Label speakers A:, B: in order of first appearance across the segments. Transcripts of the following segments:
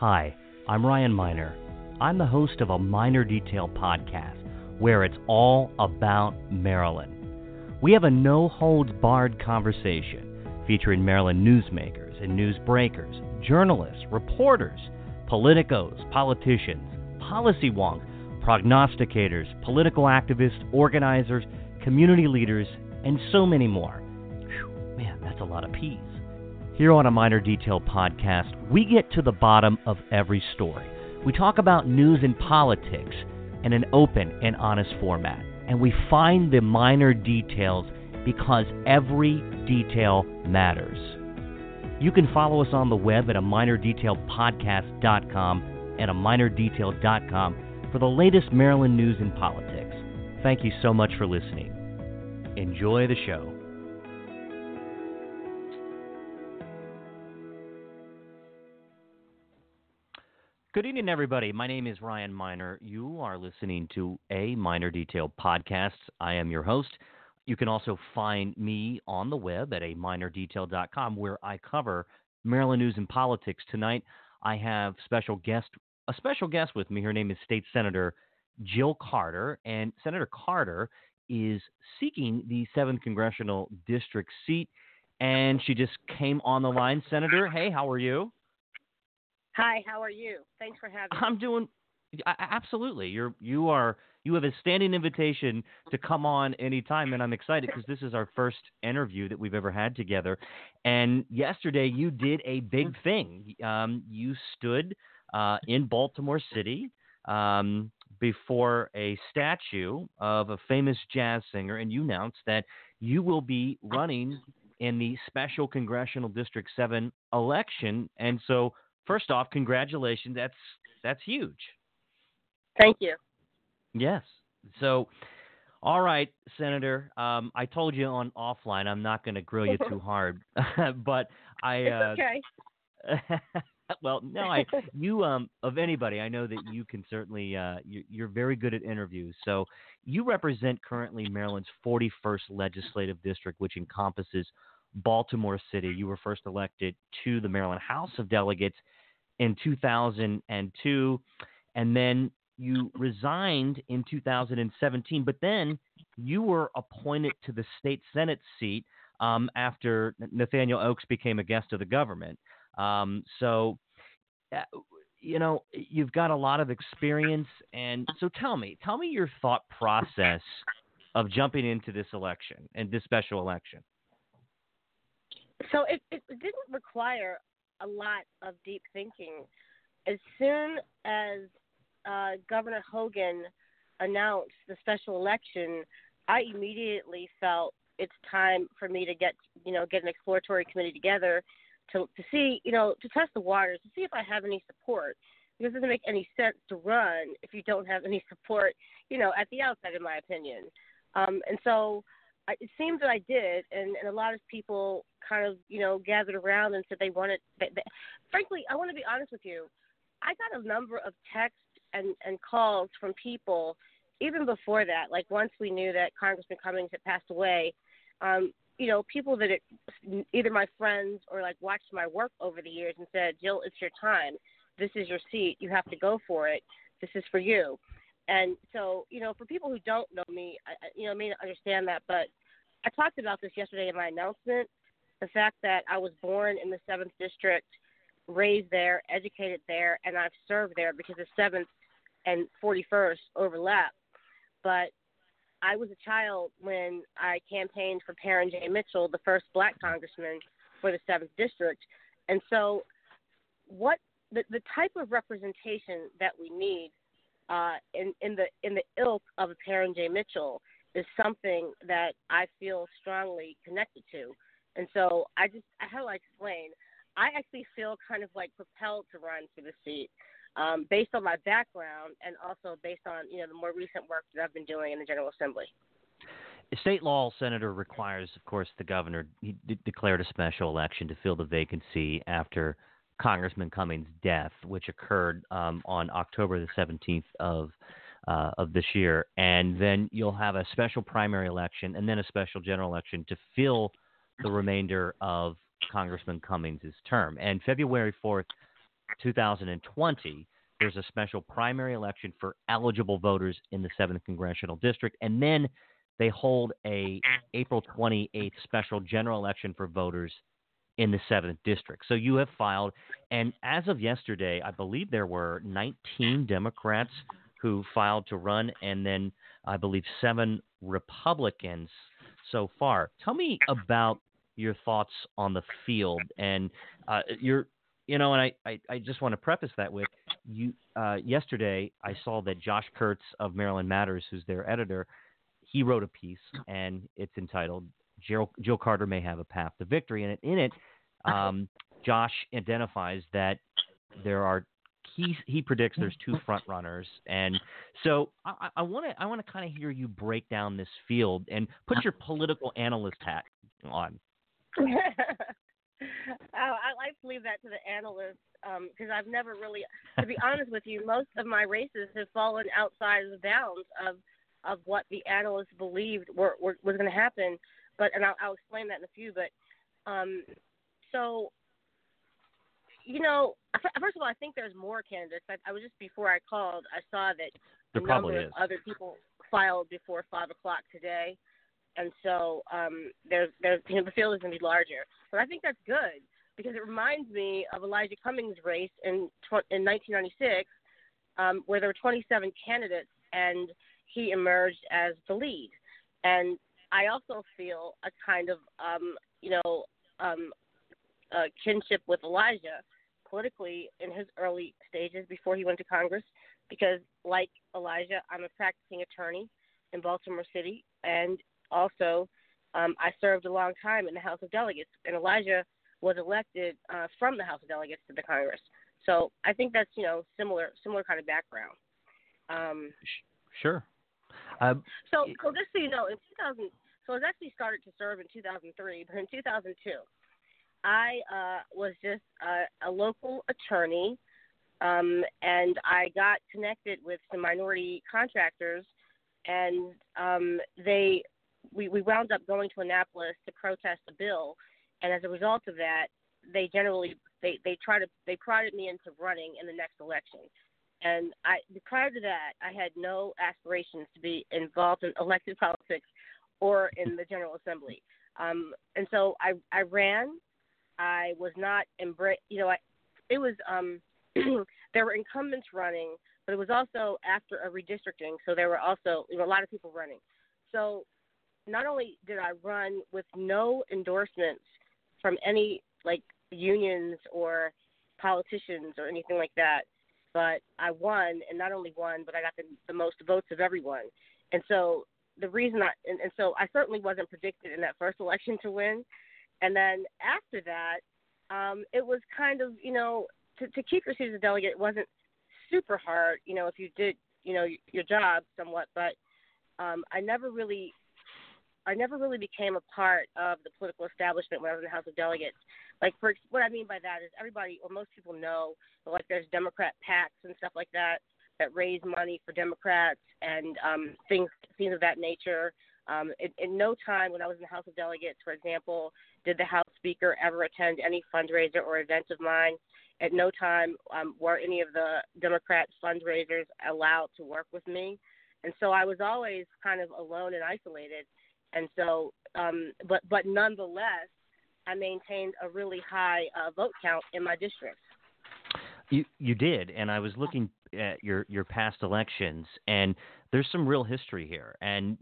A: Hi, I'm Ryan Miner. I'm the host of a Miner Detail podcast where it's all about Maryland. We have a no holds barred conversation featuring Maryland newsmakers and newsbreakers, journalists, reporters, politicos, politicians, policy wonks, prognosticators, political activists, organizers, community leaders, and so many more. Whew, man, that's a lot of P's. Here on a Miner Detail podcast, we get to the bottom of every story. We talk about news and politics in an open and honest format. And we find the minor details because every detail matters. You can follow us on the web at a minerdetailpodcast.com and a minerdetail.com for the latest Maryland news and politics. Thank you so much for listening. Enjoy the show. Good evening, everybody. My name is Ryan Miner. You are listening to a Miner Detail podcast. I am your host. You can also find me on the web at a minerdetail.com where I cover Maryland news and politics. Tonight, I have special guest a special guest with me. Her name is State Senator Jill Carter, and Senator Carter is seeking the seventh congressional district seat, and she just came on the line. Senator, hey, how are you?
B: Hi, how are you? Thanks for having me.
A: I'm doing absolutely. You're you are you have a standing invitation to come on anytime, and I'm excited because this is our first interview that we've ever had together. And yesterday you did a big mm. thing. Um, you stood uh, in Baltimore City um, before a statue of a famous jazz singer, and you announced that you will be running in the special congressional District Seven election. And so first off, congratulations. That's that's huge.
B: Thank you.
A: Yes. So, all right, Senator. Um, I told you on offline I'm not going to grill you too hard, but I.
B: Uh, okay.
A: well, no, I you um of anybody I know that you can certainly uh you, you're very good at interviews. So you represent currently Maryland's 41st legislative district, which encompasses Baltimore City. You were first elected to the Maryland House of Delegates in 2002, and then you resigned in 2017. But then you were appointed to the state senate seat um, after Nathaniel Oakes became a guest of the government. Um, so, uh, you know, you've got a lot of experience, and so tell me, tell me your thought process of jumping into this election and this special election.
B: So it, it didn't require a lot of deep thinking. As soon as uh, Governor Hogan announced the special election, I immediately felt it's time for me to get you know get an exploratory committee together to to see you know to test the waters to see if I have any support because it doesn't make any sense to run if you don't have any support you know at the outset in my opinion um, and so I, it seems that I did, and, and a lot of people kind of, you know, gathered around and said they wanted. They, they, frankly, I want to be honest with you. I got a number of texts and, and calls from people even before that. Like once we knew that Congressman Cummings had passed away, um, you know, people that it, either my friends or like watched my work over the years and said, Jill, it's your time. This is your seat. You have to go for it. This is for you. And so, you know, for people who don't know me, I, you know, may not understand that, but I talked about this yesterday in my announcement. The fact that I was born in the seventh district, raised there, educated there, and I've served there because the seventh and 41st overlap. But I was a child when I campaigned for Parren J. Mitchell, the first black congressman for the seventh district. And so, what the, the type of representation that we need uh, in, in the in the ilk of a Parren J. Mitchell is something that I feel strongly connected to. And so I just how do I explain? I actually feel kind of like propelled to run for the seat. Um, based on my background and also based on you know the more recent work that I've been doing in the General Assembly.
A: State law, Senator, requires, of course, the governor he declared a special election to fill the vacancy after Congressman Cummings' death, which occurred um, on October the 17th of uh, of this year, and then you'll have a special primary election and then a special general election to fill the remainder of Congressman Cummings' term. And February 4th 2020, there's a special primary election for eligible voters in the 7th congressional district and then they hold a April 28th special general election for voters in the 7th district. So you have filed and as of yesterday, I believe there were 19 Democrats who filed to run and then I believe 7 Republicans so far. Tell me about your thoughts on the field and uh, your you know, and I, I, I, just want to preface that with you. Uh, yesterday, I saw that Josh Kurtz of Maryland Matters, who's their editor, he wrote a piece, and it's entitled "Jill, Jill Carter May Have a Path to Victory," and in it, um, Josh identifies that there are he he predicts there's two front runners, and so I want to I want to kind of hear you break down this field and put your political analyst hat on.
B: oh, I like to leave that to the analysts because um, I've never really, to be honest with you, most of my races have fallen outside of the bounds of of what the analysts believed were, were was going to happen. But and I'll, I'll explain that in a few. But um, so you know, first of all, I think there's more candidates. I, I was just before I called, I saw that
A: there
B: a
A: number
B: of other people filed before five o'clock today and so um, there's there's you know the field is going to be larger. But I think that's good because it reminds me of Elijah Cummings' race in tw- in 1996, um, where there were 27 candidates and he emerged as the lead. And I also feel a kind of um, you know um, uh, kinship with Elijah politically in his early stages before he went to Congress, because like Elijah, I'm a practicing attorney in Baltimore City, and also, um, I served a long time in the House of Delegates, and Elijah was elected uh, from the House of Delegates to the Congress. So I think that's you know similar similar kind of background. Um,
A: sure.
B: Um, so so just so you know, in 2000, so I was actually started to serve in 2003, but in 2002, I uh, was just a, a local attorney, um, and I got connected with some minority contractors, and um, they we, we wound up going to Annapolis to protest the bill, and as a result of that, they generally they they try to they prodded me into running in the next election. And I prior to that, I had no aspirations to be involved in elected politics or in the General Assembly. Um, and so I I ran. I was not embrace. You know, I it was um there were incumbents running, but it was also after a redistricting, so there were also you know, a lot of people running. So not only did I run with no endorsements from any like unions or politicians or anything like that, but I won, and not only won, but I got the, the most votes of everyone. And so the reason I and, and so I certainly wasn't predicted in that first election to win. And then after that, um, it was kind of you know to, to keep your seat as a delegate wasn't super hard, you know, if you did you know your job somewhat, but um, I never really I never really became a part of the political establishment when I was in the House of Delegates. Like, for what I mean by that is everybody or most people know like there's Democrat PACs and stuff like that that raise money for Democrats and um, things things of that nature. Um, in, in no time when I was in the House of Delegates, for example, did the House Speaker ever attend any fundraiser or event of mine. At no time um, were any of the Democrat fundraisers allowed to work with me. And so I was always kind of alone and isolated. And so, um, but but nonetheless, I maintained a really high uh, vote count in my district.
A: You you did, and I was looking at your your past elections, and there's some real history here. And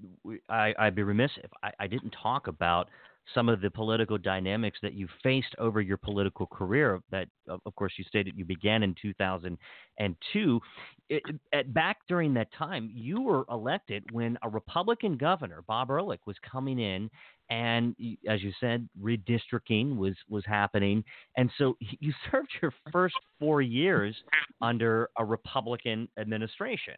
A: I, I'd be remiss if I, I didn't talk about some of the political dynamics that you faced over your political career that of course you stated you began in 2002 it, at, back during that time you were elected when a republican governor bob ehrlich was coming in and as you said redistricting was was happening. And so you served your first 4 years under a republican administration.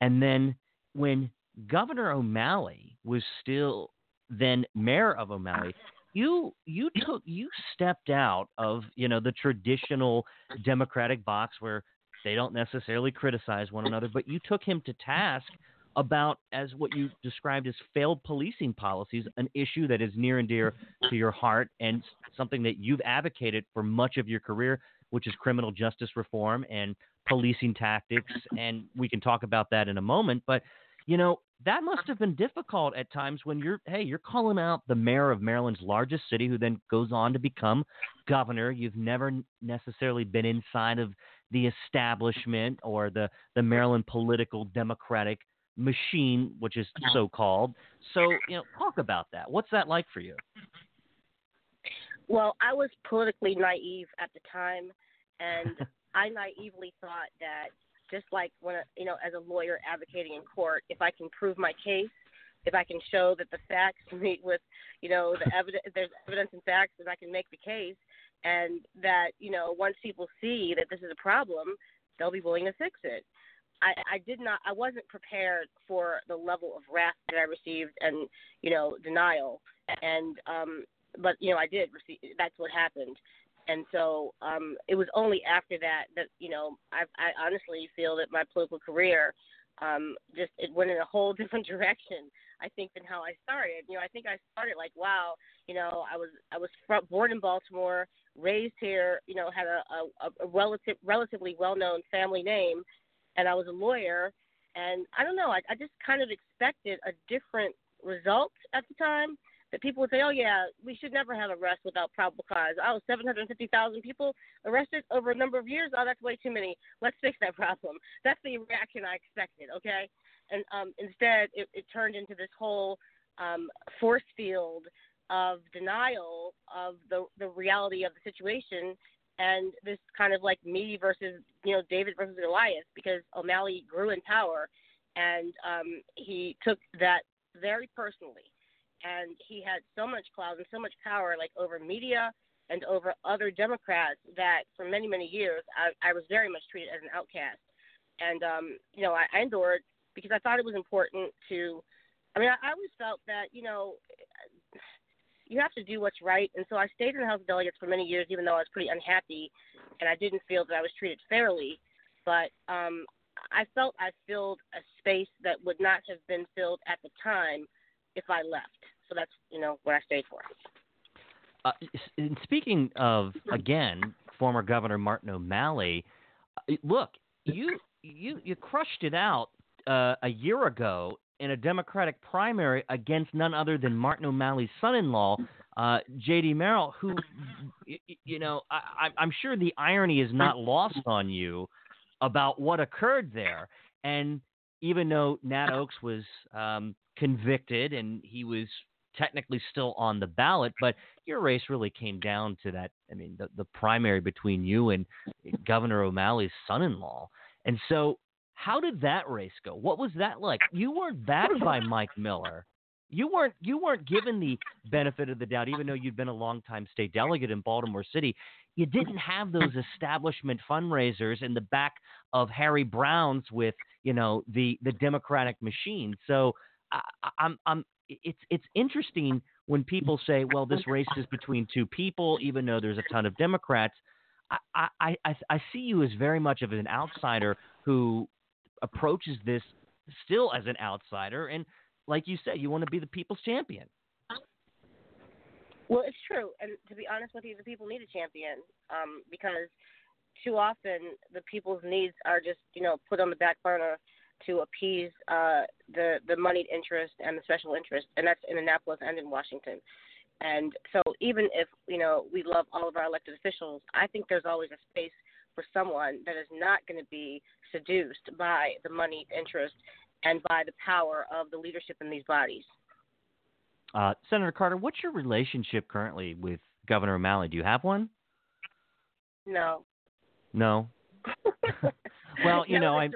A: And then when governor o'malley was still then mayor of O'Malley, you you took you stepped out of you know the traditional Democratic box where they don't necessarily criticize one another, but you took him to task about as what you described as failed policing policies, an issue that is near and dear to your heart and something that you've advocated for much of your career. which is criminal justice reform and policing tactics, and we can talk about that in a moment. But you know, that must have been difficult at times when you're, hey, you're calling out the mayor of Maryland's largest city, who then goes on to become governor. You've never necessarily been inside of the establishment or the the Maryland political democratic machine, which is uh-huh. so called. So, you know, talk about that. What's that like for you?
B: Well, I was politically naive at the time, and I naively thought that just like when you know as a lawyer advocating in court if i can prove my case if i can show that the facts meet with you know the evidence there's evidence and facts that i can make the case and that you know once people see that this is a problem they'll be willing to fix it i i did not i wasn't prepared for the level of wrath that i received and you know denial and um but you know i did receive that's what happened and so um, it was only after that that you know I, I honestly feel that my political career um, just it went in a whole different direction. I think than how I started. You know, I think I started like wow. You know, I was I was born in Baltimore, raised here. You know, had a, a, a relative relatively well known family name, and I was a lawyer. And I don't know, I, I just kind of expected a different result at the time that people would say, "Oh yeah, we should never have arrests without probable cause." Oh, 750,000 people arrested over a number of years. Oh, that's way too many. Let's fix that problem. That's the reaction I expected. Okay, and um, instead, it, it turned into this whole um, force field of denial of the the reality of the situation, and this kind of like me versus you know David versus Goliath because O'Malley grew in power, and um, he took that very personally and he had so much clout and so much power, like over media and over other Democrats, that for many many years I, I was very much treated as an outcast. And um, you know, I, I endured because I thought it was important to. I mean, I, I always felt that you know you have to do what's right, and so I stayed in the House of Delegates for many years, even though I was pretty unhappy, and I didn't feel that I was treated fairly. But um, I felt I filled a space that would not have been filled at the time if I left. So that's you know what I stayed for.
A: Uh, and speaking of again, former Governor Martin O'Malley, uh, look, you you you crushed it out uh, a year ago in a Democratic primary against none other than Martin O'Malley's son-in-law, uh, J.D. Merrill, who, you know, I, I'm sure the irony is not lost on you about what occurred there. And even though Nat Oakes was um, convicted and he was technically still on the ballot, but your race really came down to that. I mean, the, the primary between you and Governor O'Malley's son in law. And so, how did that race go? What was that like? You weren't backed by Mike Miller. You weren't you weren't given the benefit of the doubt, even though you'd been a longtime state delegate in Baltimore City. You didn't have those establishment fundraisers in the back of Harry Browne's with you know the the Democratic machine. So I, I'm I'm it's it's interesting when people say, "Well, this race is between two people," even though there's a ton of Democrats. I I I, I see you as very much of an outsider who approaches this still as an outsider, and like you said, you want to be the people's champion.
B: Well, it's true, and to be honest with you, the people need a champion um, because too often the people's needs are just you know put on the back burner to appease uh, the the moneyed interest and the special interest, and that's in Annapolis and in Washington. And so, even if you know we love all of our elected officials, I think there's always a space for someone that is not going to be seduced by the money interest and by the power of the leadership in these bodies.
A: Uh, Senator Carter, what's your relationship currently with Governor O'Malley? Do you have one?
B: No.
A: No. well, you know, I.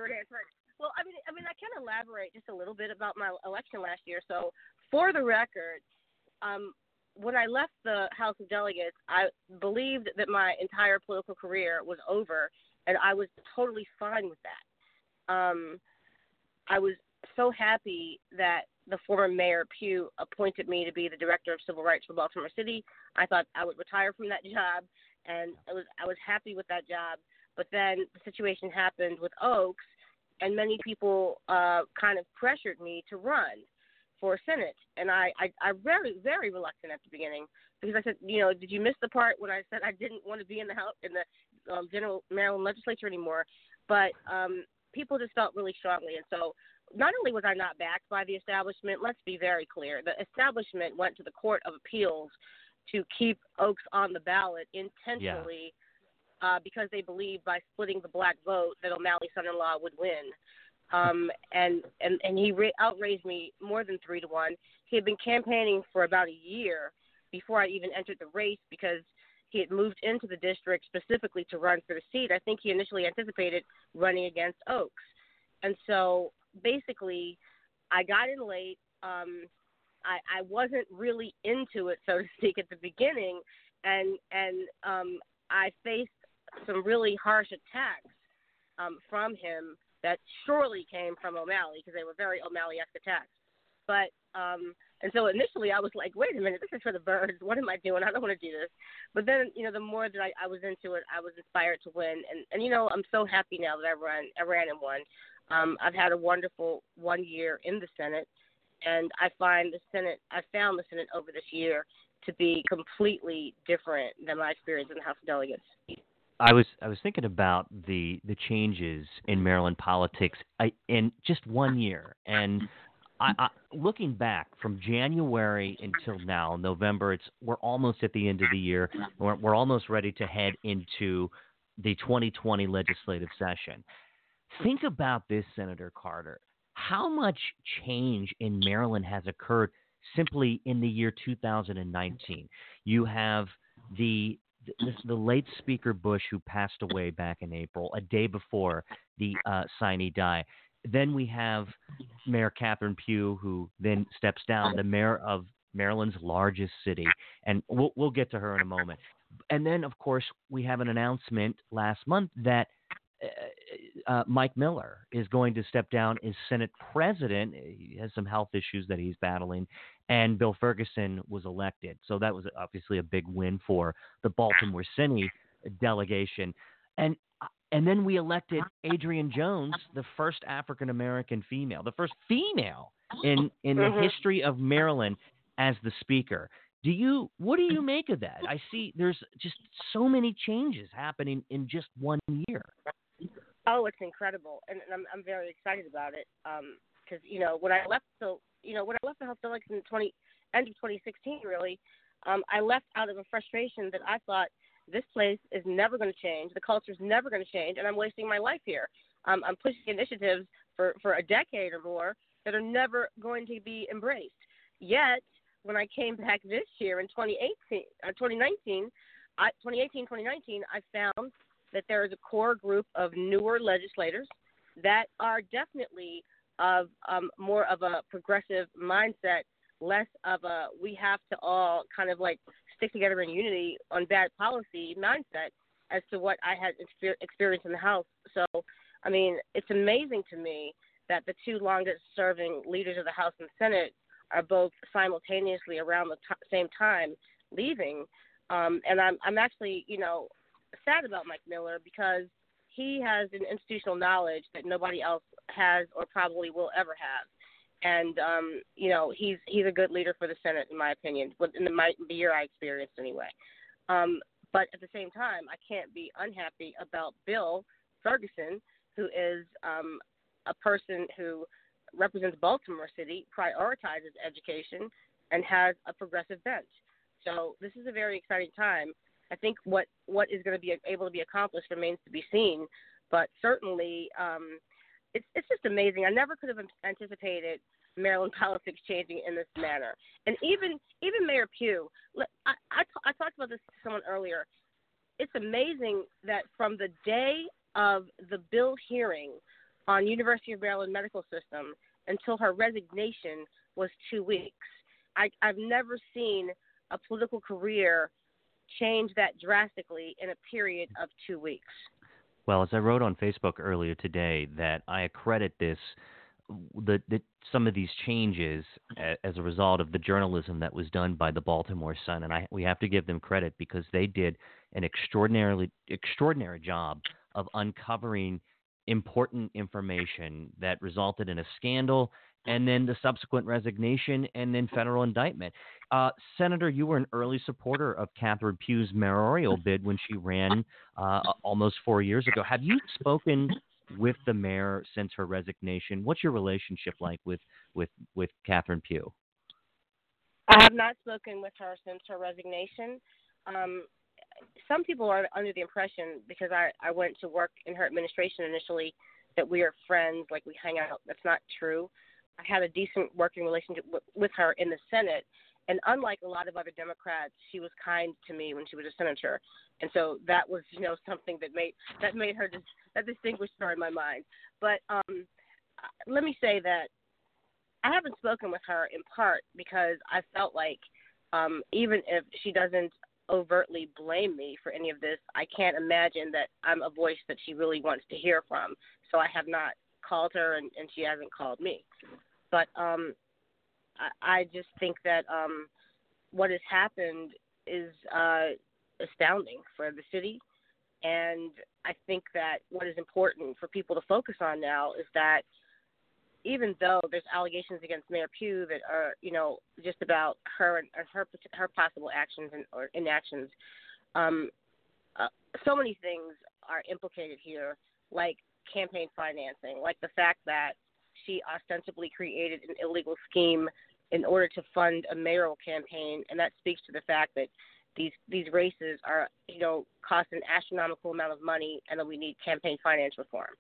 B: Well, I mean, I mean, I can elaborate just a little bit about my election last year. So, for the record, um, when I left the House of Delegates, I believed that my entire political career was over, and I was totally fine with that. Um, I was so happy that the former mayor Pugh appointed me to be the director of civil rights for Baltimore City. I thought I would retire from that job, and I was I was happy with that job. But then the situation happened with Oakes, and many people uh, kind of pressured me to run for Senate, and I, I I very very reluctant at the beginning because I said, you know, did you miss the part when I said I didn't want to be in the house in the um, general Maryland legislature anymore, but um, people just felt really strongly, and so not only was I not backed by the establishment, let's be very clear, the establishment went to the Court of Appeals to keep Oakes on the ballot intentionally yeah. uh, because they believed by splitting the black vote that O'Malley's son-in-law would win. Um, and and and he re- outraised me more than three to one. He had been campaigning for about a year before I even entered the race because he had moved into the district specifically to run for the seat. I think he initially anticipated running against Oakes, and so basically, I got in late. Um, I, I wasn't really into it, so to speak, at the beginning, and and um, I faced some really harsh attacks um, from him that surely came from O'Malley because they were very O'Malley-esque attacks. But um, and so initially I was like, wait a minute, this is for the birds. What am I doing? I don't want to do this. But then you know, the more that I, I was into it, I was inspired to win. And and you know, I'm so happy now that I ran I ran and won. Um, I've had a wonderful one year in the Senate, and I find the Senate. I found the Senate over this year to be completely different than my experience in the House of Delegates.
A: I was I was thinking about the the changes in Maryland politics in just one year, and I, I, looking back from January until now, November, it's we're almost at the end of the year. We're, we're almost ready to head into the 2020 legislative session. Think about this, Senator Carter. How much change in Maryland has occurred simply in the year 2019? You have the the, the late Speaker Bush, who passed away back in April, a day before the uh, sine die. Then we have Mayor Catherine Pugh, who then steps down, the mayor of Maryland's largest city, and we'll we'll get to her in a moment. And then, of course, we have an announcement last month that uh, uh, Mike Miller is going to step down as Senate president. He has some health issues that he's battling, and Bill Ferguson was elected. So that was obviously a big win for the Baltimore City delegation. And uh, and then we elected Adrienne Jones, the first African American female, the first female in in the mm-hmm. history of Maryland as the speaker. Do you what do you make of that? I see there's just so many changes happening in just one year.
B: Oh, it's incredible, and, and I'm I'm very excited about it. Um, because you know when I left, so you know when I left the House Delegate in 20 end of 2016, really, um, I left out of a frustration that I thought this place is never going to change, the culture is never going to change, and I'm wasting my life here. Um, I'm pushing initiatives for for a decade or more that are never going to be embraced. Yet, when I came back this year in 2018, uh, 2019, I, 2018, 2019, I found that there is a core group of newer legislators that are definitely of um, more of a progressive mindset, less of a we have to all kind of like stick together in unity on bad policy mindset as to what I had experienced in the House. So, I mean, it's amazing to me that the two longest serving leaders of the House and Senate are both simultaneously around the t- same time leaving. Um, and I'm, I'm actually, you know, sad about Mike Miller because he has an institutional knowledge that nobody else has or probably will ever have. And um, you know, he's he's a good leader for the Senate, in my opinion. In the, my, the year I experienced, anyway. Um, but at the same time, I can't be unhappy about Bill Ferguson, who is um, a person who represents Baltimore City, prioritizes education, and has a progressive bent. So this is a very exciting time. I think what what is going to be able to be accomplished remains to be seen, but certainly um, it's it's just amazing. I never could have anticipated Maryland politics changing in this manner, and even even Mayor Pugh. I, I, I talked about this to someone earlier. It's amazing that from the day of the bill hearing on University of Maryland Medical System until her resignation was two weeks. I, I've never seen a political career change that drastically in a period of two weeks.
A: Well, as I wrote on Facebook earlier today, that I accredit this, the, the some of these changes as a result of the journalism that was done by the Baltimore Sun, and I, we have to give them credit because they did an extraordinarily extraordinary job of uncovering important information that resulted in a scandal and then the subsequent resignation, and then federal indictment. Uh, Senator, you were an early supporter of Catherine Pugh's mayoral bid when she ran uh, almost four years ago. Have you spoken with the mayor since her resignation? What's your relationship like with with with Catherine Pugh?
B: I have not spoken with her since her resignation. Um, some people are under the impression because I I went to work in her administration initially that we are friends, like we hang out. That's not true. I had a decent working relationship with her in the Senate, and unlike a lot of other Democrats, she was kind to me when she was a senator, and so that was you know something that made that made her dis- that distinguished her in my mind. But um, let me say that I haven't spoken with her in part because I felt like um, even if she doesn't overtly blame me for any of this, I can't imagine that I'm a voice that she really wants to hear from. So I have not called her, and, and she hasn't called me. But um, I, just think that um, what has happened is uh, astounding for the city. And I think that what is important for people to focus on now is that even though there's allegations against Mayor Pugh that are, you know, just about her and her her possible actions and or inactions, um, uh, so many things are implicated here, like campaign financing, like the fact that she ostensibly created an illegal scheme in order to fund a mayoral campaign, and that speaks to the fact that these these races are, you know, cost an astronomical amount of money, and that we need campaign finance reform.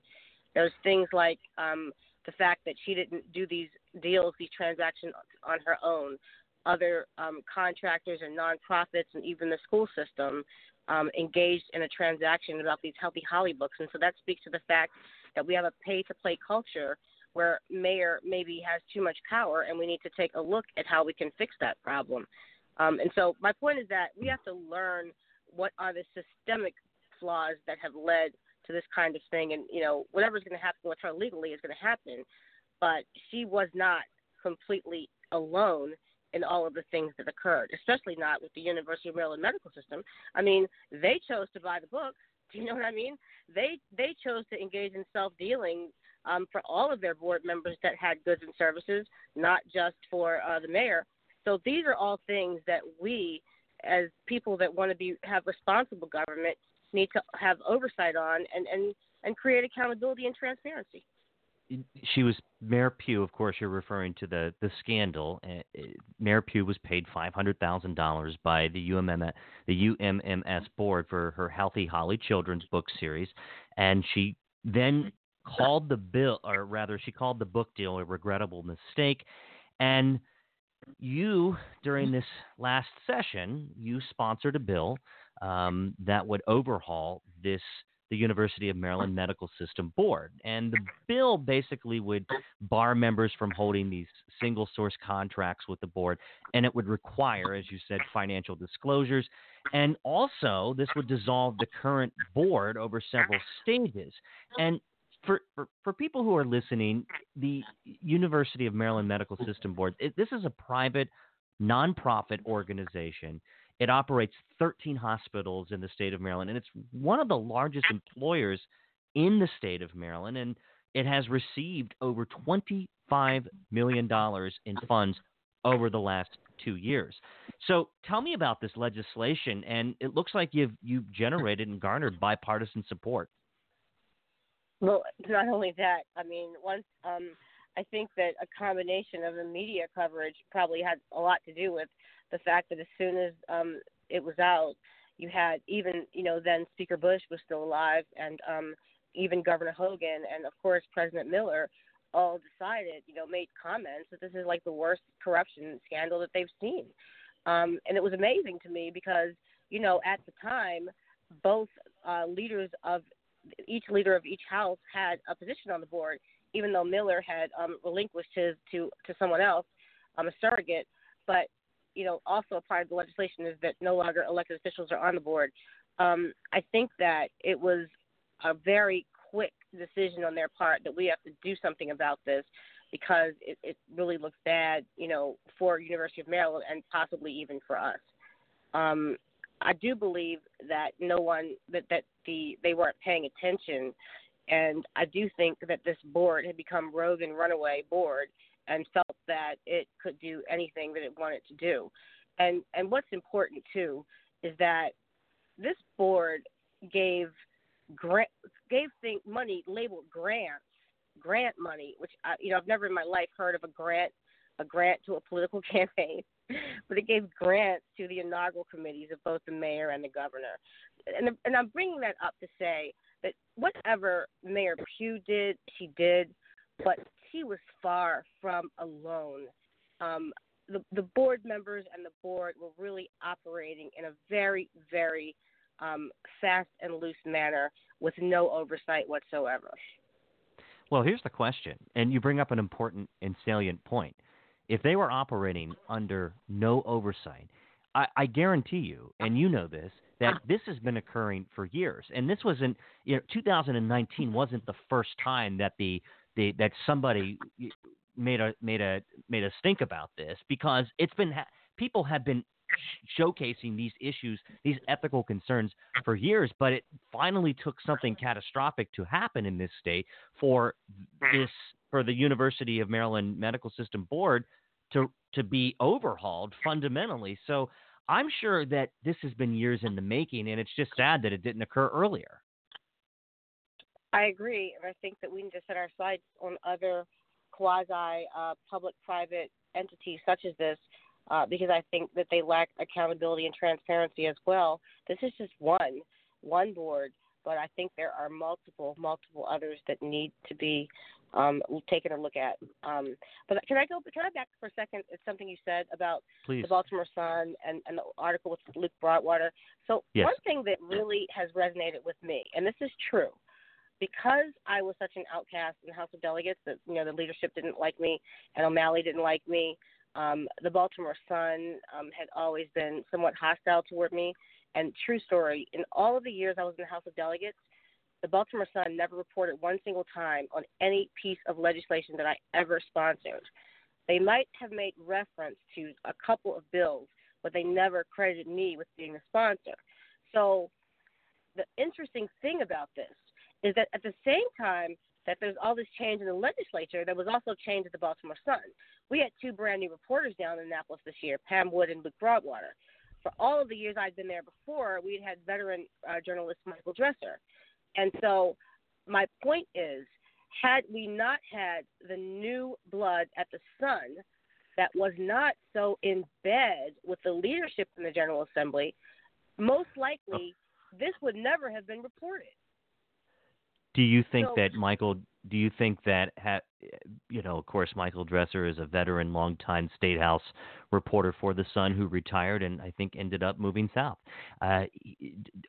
B: There's things like um, the fact that she didn't do these deals, these transactions on her own. Other um, contractors and nonprofits and even the school system um, engaged in a transaction about these healthy Holly books. And so that speaks to the fact that we have a pay to play culture where mayor maybe has too much power and we need to take a look at how we can fix that problem. Um, and so my point is that we have to learn what are the systemic flaws that have led to this kind of thing. And, you know, whatever's going to happen with her legally is going to happen. But she was not completely alone in all of the things that occurred, especially not with the University of Maryland medical system. I mean, they chose to buy the books. Do you know what I mean? They they chose to engage in self dealing um, for all of their board members that had goods and services, not just for uh, the mayor. So these are all things that we, as people that want to be have responsible government, need to have oversight on and, and, and create accountability and transparency.
A: She was Mayor Pugh, of course. You're referring to the the scandal. Uh, Mayor Pugh was paid five hundred thousand dollars by the UMM the UMMS board for her Healthy Holly children's book series, and she then called the bill, or rather, she called the book deal a regrettable mistake. And you, during this last session, you sponsored a bill um, that would overhaul this the University of Maryland Medical System Board. And the bill basically would bar members from holding these single source contracts with the board, and it would require, as you said, financial disclosures. And also, this would dissolve the current board over several stages. And for, for, for people who are listening, the University of Maryland Medical System Board, it, this is a private, nonprofit organization it operates 13 hospitals in the state of Maryland, and it's one of the largest employers in the state of Maryland. And it has received over $25 million in funds over the last two years. So tell me about this legislation, and it looks like you've you've generated and garnered bipartisan support.
B: Well, not only that, I mean, once um, I think that a combination of the media coverage probably had a lot to do with the fact that as soon as um, it was out, you had even you know then Speaker Bush was still alive, and um, even Governor Hogan, and of course President Miller, all decided you know made comments that this is like the worst corruption scandal that they've seen, um, and it was amazing to me because you know at the time both uh, leaders of each leader of each house had a position on the board, even though Miller had um, relinquished his to to someone else, um, a surrogate. But you know, also a part of the legislation is that no longer elected officials are on the board. Um, I think that it was a very quick decision on their part that we have to do something about this because it, it really looks bad, you know, for University of Maryland and possibly even for us. Um, I do believe that no one that that the they weren't paying attention, and I do think that this board had become rogue and runaway board and felt that it could do anything that it wanted to do. And and what's important too is that this board gave grant gave thing, money labeled grants, grant money, which I, you know I've never in my life heard of a grant a grant to a political campaign, but it gave grants to the inaugural committees of both the mayor and the governor. And and I'm bringing that up to say that whatever Mayor Pugh did, she did, but she was far from alone. Um, the, the board members and the board were really operating in a very, very um, fast and loose manner with no oversight whatsoever.
A: Well, here's the question, and you bring up an important and salient point. If they were operating under no oversight, I, I guarantee you, ah. and you know this, that ah. this has been occurring for years. And this wasn't, you know, 2019 wasn't the first time that the, the that somebody made a made a made a stink about this because it's been people have been showcasing these issues, these ethical concerns for years, but it finally took something catastrophic to happen in this state for mm. this for the University of Maryland Medical System Board to to be overhauled fundamentally. So I'm sure that this has been years in the making, and it's just sad that it didn't occur earlier.
B: I agree, and I think that we need to set our sights on other quasi uh, public private entities such as this uh, because I think that they lack accountability and transparency as well. This is just one one board, but I think there are multiple multiple others that need to be um, taken a look at. Um, but can I go? Can I back for a second? It's something you said about
A: Please.
B: the Baltimore Sun and, and the article with Luke Broadwater. So
A: yes.
B: one thing that really has resonated with me, and this is true, because I was such an outcast in the House of Delegates that you know the leadership didn't like me and O'Malley didn't like me. Um, the Baltimore Sun um, had always been somewhat hostile toward me. And true story, in all of the years I was in the House of Delegates, the Baltimore Sun never reported one single time on any piece of legislation that I ever sponsored. They might have made reference to a couple of bills, but they never credited me with being the sponsor. So the interesting thing about this is that at the same time that there's all this change in the legislature, there was also change at the Baltimore Sun. We had two brand new reporters down in Annapolis this year, Pam Wood and Luke Broadwater. For all of the years I'd been there before, we'd had veteran uh, journalist Michael Dresser. And so my point is, had we not had the new blood at the Sun that was not so in bed with the leadership in the General Assembly, most likely this would never have been reported.
A: Do you think so, that Michael? Do you think that ha, you know? Of course, Michael Dresser is a veteran, longtime state house reporter for the Sun who retired and I think ended up moving south. Uh,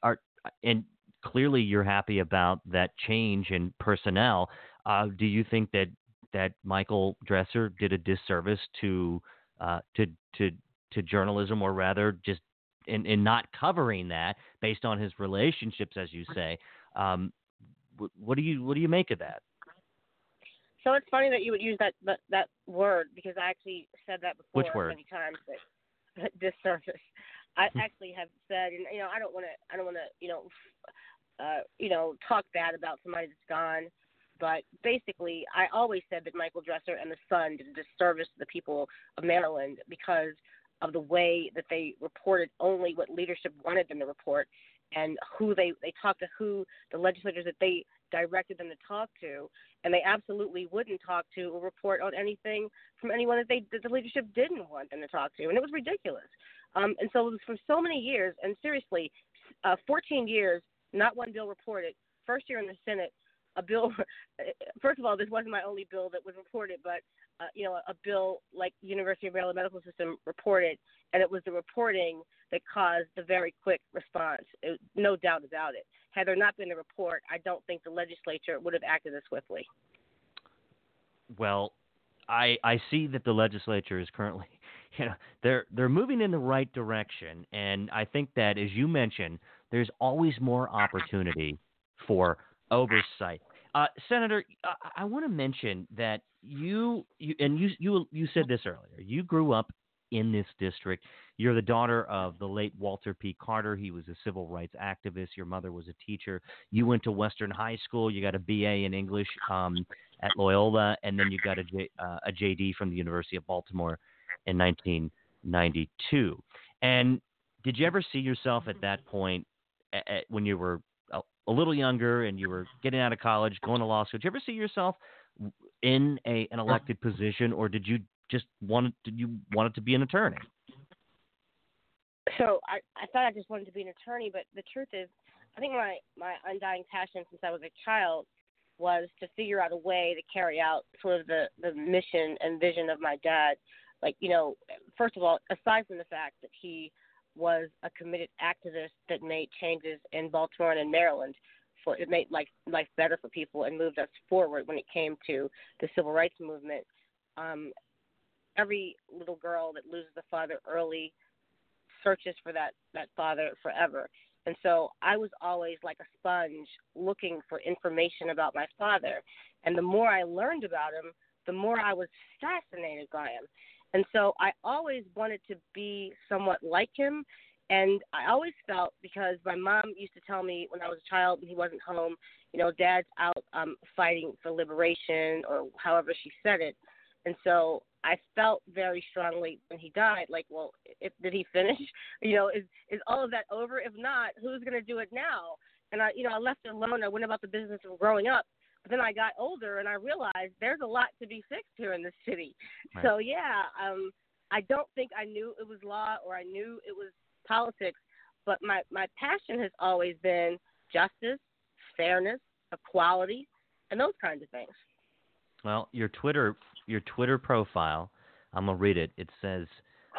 A: are and clearly you're happy about that change in personnel. Uh, do you think that that Michael Dresser did a disservice to uh, to to to journalism, or rather, just in, in not covering that based on his relationships, as you say? Um, what do you what do you make of that?
B: So it's funny that you would use that that, that word because I actually said that before
A: Which word?
B: many times. That, disservice. I actually have said, and you know, I don't want to, I don't want to, you know, uh, you know, talk bad about somebody that's gone. But basically, I always said that Michael Dresser and the Sun did a disservice to the people of Maryland because of the way that they reported only what leadership wanted them to report and who they they talked to who the legislators that they directed them to talk to, and they absolutely wouldn't talk to or report on anything from anyone that they that the leadership didn't want them to talk to, and it was ridiculous. Um, and so it was for so many years, and seriously, uh, 14 years, not one bill reported. First year in the Senate, a bill. First of all, this wasn't my only bill that was reported, but uh, you know, a bill like University of Maryland Medical System reported, and it was the reporting that caused the very quick response. It, no doubt about it. Had there not been a report, I don't think the legislature would have acted as swiftly.
A: Well, I I see that the legislature is currently, you know, they're they're moving in the right direction, and I think that as you mentioned, there's always more opportunity for oversight. Uh, Senator, I, I want to mention that you, you and you, you you said this earlier. You grew up in this district. You're the daughter of the late Walter P. Carter. He was a civil rights activist. Your mother was a teacher. You went to Western High School. You got a BA in English um, at Loyola, and then you got a, J, uh, a JD from the University of Baltimore in 1992. And did you ever see yourself at that point at, at, when you were a, a little younger and you were getting out of college, going to law school? Did you ever see yourself in a an uh-huh. elected position, or did you just want did you want it to be an attorney?
B: So I I thought I just wanted to be an attorney, but the truth is, I think my my undying passion since I was a child was to figure out a way to carry out sort of the the mission and vision of my dad. Like you know, first of all, aside from the fact that he was a committed activist that made changes in Baltimore and in Maryland, for it made life life better for people and moved us forward when it came to the civil rights movement. Um, every little girl that loses a father early searches for that that father forever. And so I was always like a sponge looking for information about my father. And the more I learned about him, the more I was fascinated by him. And so I always wanted to be somewhat like him and I always felt because my mom used to tell me when I was a child and he wasn't home, you know, dad's out um fighting for liberation or however she said it. And so I felt very strongly when he died, like, well, if did he finish? You know, is is all of that over? If not, who's gonna do it now? And I you know, I left it alone, I went about the business of growing up. But then I got older and I realized there's a lot to be fixed here in this city. Right. So yeah, um I don't think I knew it was law or I knew it was politics, but my my passion has always been justice, fairness, equality, and those kinds of things.
A: Well, your Twitter your Twitter profile, I'm gonna read it. It says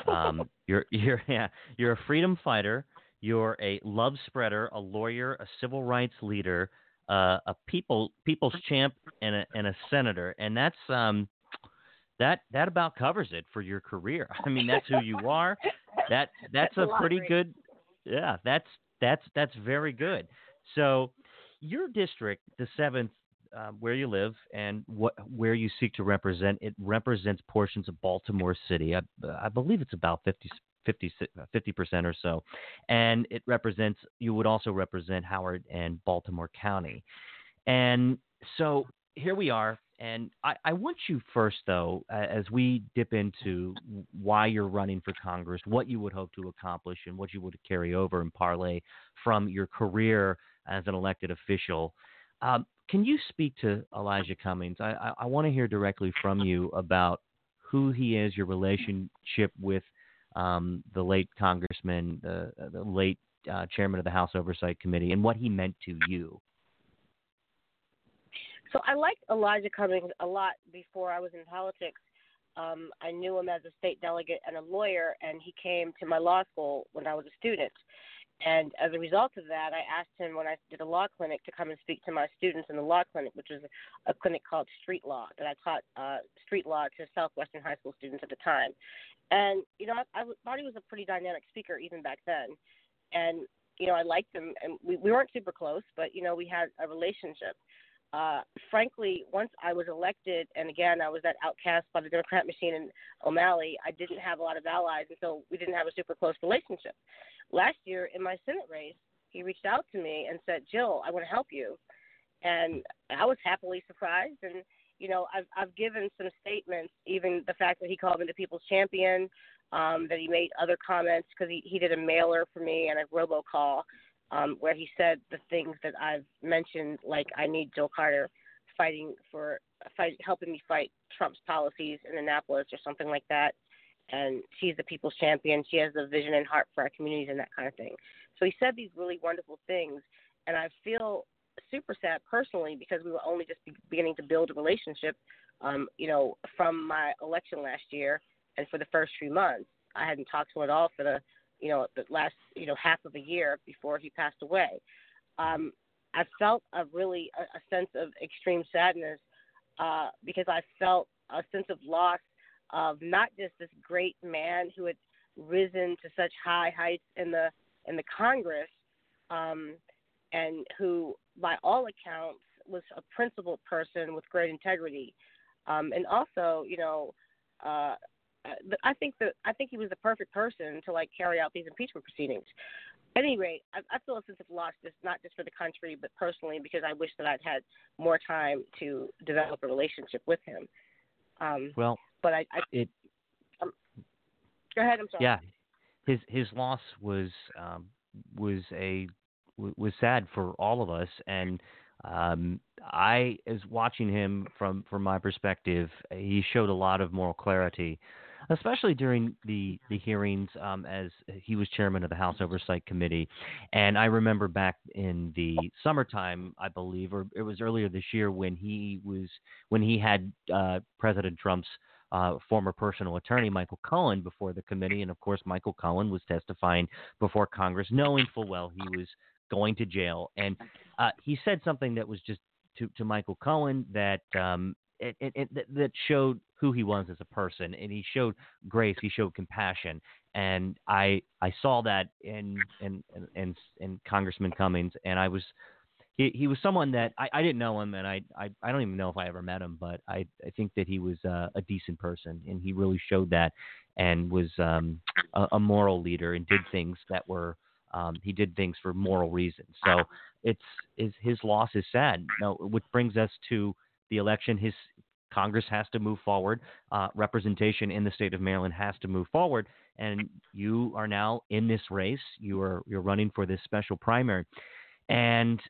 A: um, you're you're yeah you're a freedom fighter. You're a love spreader, a lawyer, a civil rights leader, uh, a people people's champ, and a and a senator. And that's um, that that about covers it for your career. I mean, that's who you are. That that's, that's a, a pretty good. Yeah, that's that's that's very good. So, your district, the seventh, uh, where you live and what where you seek to represent, it represents portions of Baltimore City. I, I believe it's about 50 50 percent or so, and it represents. You would also represent Howard and Baltimore County, and so here we are and I, I, want you first, though, as we dip into why you're running for Congress, what you would hope to accomplish, and what you would carry over and parlay from your career as an elected official. Um, can you speak to Elijah Cummings? I, I, I want to hear directly from you about who he is, your relationship with um, the late congressman, the, the late uh, chairman of the House Oversight Committee, and what he meant to you.
B: So I liked Elijah Cummings a lot before I was in politics. Um, I knew him as a state delegate and a lawyer, and he came to my law school when I was a student. And as a result of that, I asked him when I did a law clinic to come and speak to my students in the law clinic, which was a clinic called Street Law that I taught uh, street law to Southwestern high school students at the time. And you know, I, I thought he was a pretty dynamic speaker even back then. And you know, I liked him, and we, we weren't super close, but you know, we had a relationship uh, frankly, once I was elected, and again, I was that outcast by the Democrat machine in O'Malley, I didn't have a lot of allies, and so we didn't have a super close relationship. Last year, in my Senate race, he reached out to me and said, Jill, I want to help you. And I was happily surprised. And, you know, I've, I've given some statements, even the fact that he called me the people's champion, um, that he made other comments because he, he did a mailer for me and a robocall um, where he said the things that I've mentioned, like I need Jill Carter fighting for fight, helping me fight Trump's policies in Annapolis or something like that. And she's the people's champion. She has the vision and heart for our communities and that kind of thing. So he said these really wonderful things, and I feel super sad personally because we were only just beginning to build a relationship. Um, you know, from my election last year, and for the first three months, I hadn't talked to him at all for the you know, the last, you know, half of a year before he passed away. Um, I felt a really a, a sense of extreme sadness uh, because I felt a sense of loss of not just this great man who had risen to such high heights in the in the Congress, um, and who, by all accounts, was a principled person with great integrity, um, and also, you know, uh, I think that I think he was the perfect person to like carry out these impeachment proceedings. At any rate, I, I feel a sense of loss, just not just for the country, but personally because I wish that I'd had more time to develop a relationship with him. Um,
A: well,
B: but I, I
A: it.
B: Um, go ahead. I'm sorry.
A: Yeah, his his loss was um, was a was sad for all of us, and um, I, as watching him from from my perspective, he showed a lot of moral clarity, especially during the the hearings um, as he was chairman of the House Oversight Committee, and I remember back in the summertime, I believe, or it was earlier this year when he was when he had uh, President Trump's uh, former personal attorney Michael Cohen before the committee, and of course Michael Cohen was testifying before Congress, knowing full well he was going to jail, and uh, he said something that was just to, to Michael Cohen that um, it, it, it, that showed who he was as a person, and he showed grace, he showed compassion, and I I saw that in in in, in Congressman Cummings, and I was he he was someone that I, I didn't know him, and I, I I don't even know if I ever met him, but I I think that he was uh, a decent person, and he really showed that, and was um, a, a moral leader, and did things that were um, he did things for moral reasons. So it's, it's his loss is sad. Now, which brings us to the election. His Congress has to move forward. Uh, representation in the state of Maryland has to move forward, and you are now in this race. You are you're running for this special primary, and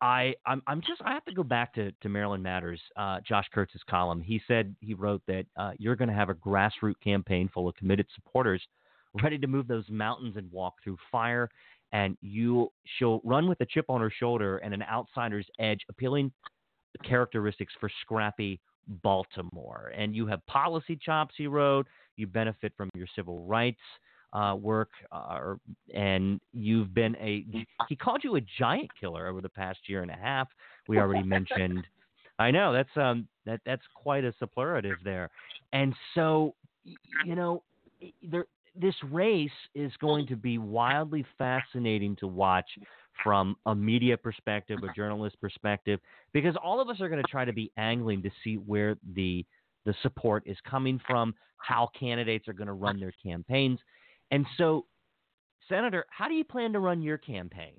A: I I'm, I'm just I have to go back to, to Maryland Matters. Uh, Josh Kurtz's column. He said he wrote that uh, you're going to have a grassroots campaign full of committed supporters ready to move those mountains and walk through fire. And you she'll run with a chip on her shoulder and an outsider's edge, appealing characteristics for scrappy Baltimore. And you have policy chops, he wrote. You benefit from your civil rights uh, work, uh, and you've been a. He called you a giant killer over the past year and a half. We already mentioned. I know that's um that that's quite a superlative there, and so you know there this race is going to be wildly fascinating to watch from a media perspective, a journalist perspective, because all of us are going to try to be angling to see where the the support is coming from, how candidates are going to run their campaigns. And so, Senator, how do you plan to run your campaign?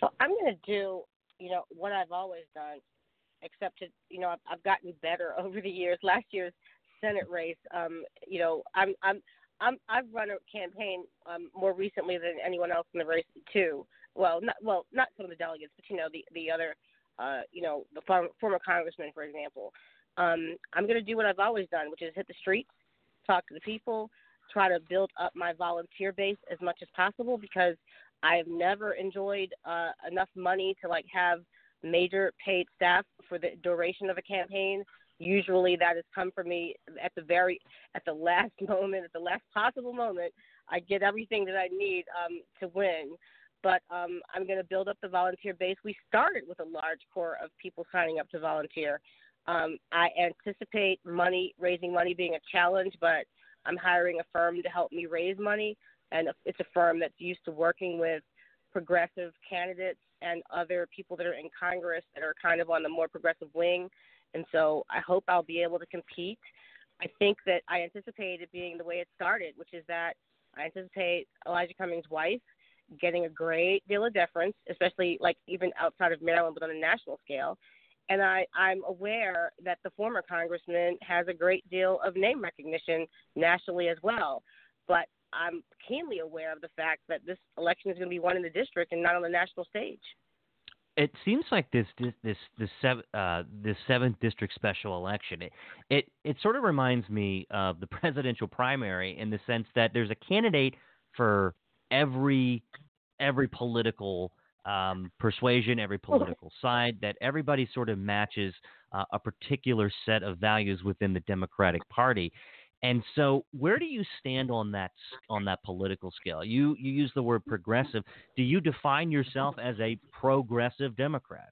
B: So I'm going to do, you know, what I've always done, except to, you know, I've, I've gotten better over the years. Last year's Senate race, um, you know, I'm I'm I'm I've run a campaign um, more recently than anyone else in the race too. Well, not well, not some of the delegates, but you know the the other, uh, you know, the former, former congressman, for example. Um, I'm going to do what I've always done, which is hit the streets, talk to the people, try to build up my volunteer base as much as possible because I've never enjoyed uh, enough money to like have major paid staff for the duration of a campaign. Usually that has come from me at the very at the last moment at the last possible moment i get everything that i need um to win. But um i'm going to build up the volunteer base. We started with a large core of people signing up to volunteer. Um i anticipate money raising money being a challenge but i'm hiring a firm to help me raise money and it's a firm that's used to working with progressive candidates and other people that are in congress that are kind of on the more progressive wing and so I hope I'll be able to compete. I think that I anticipate it being the way it started, which is that I anticipate Elijah Cummings' wife getting a great deal of deference, especially like even outside of Maryland, but on a national scale. And I, I'm aware that the former congressman has a great deal of name recognition nationally as well. But I'm keenly aware of the fact that this election is going to be won in the district and not on the national stage
A: it seems like this this this this, uh, this seventh district special election. It, it it sort of reminds me of the presidential primary in the sense that there's a candidate for every every political um, persuasion, every political side. That everybody sort of matches uh, a particular set of values within the Democratic Party. And so, where do you stand on that on that political scale? You you use the word progressive. Do you define yourself as a progressive Democrat?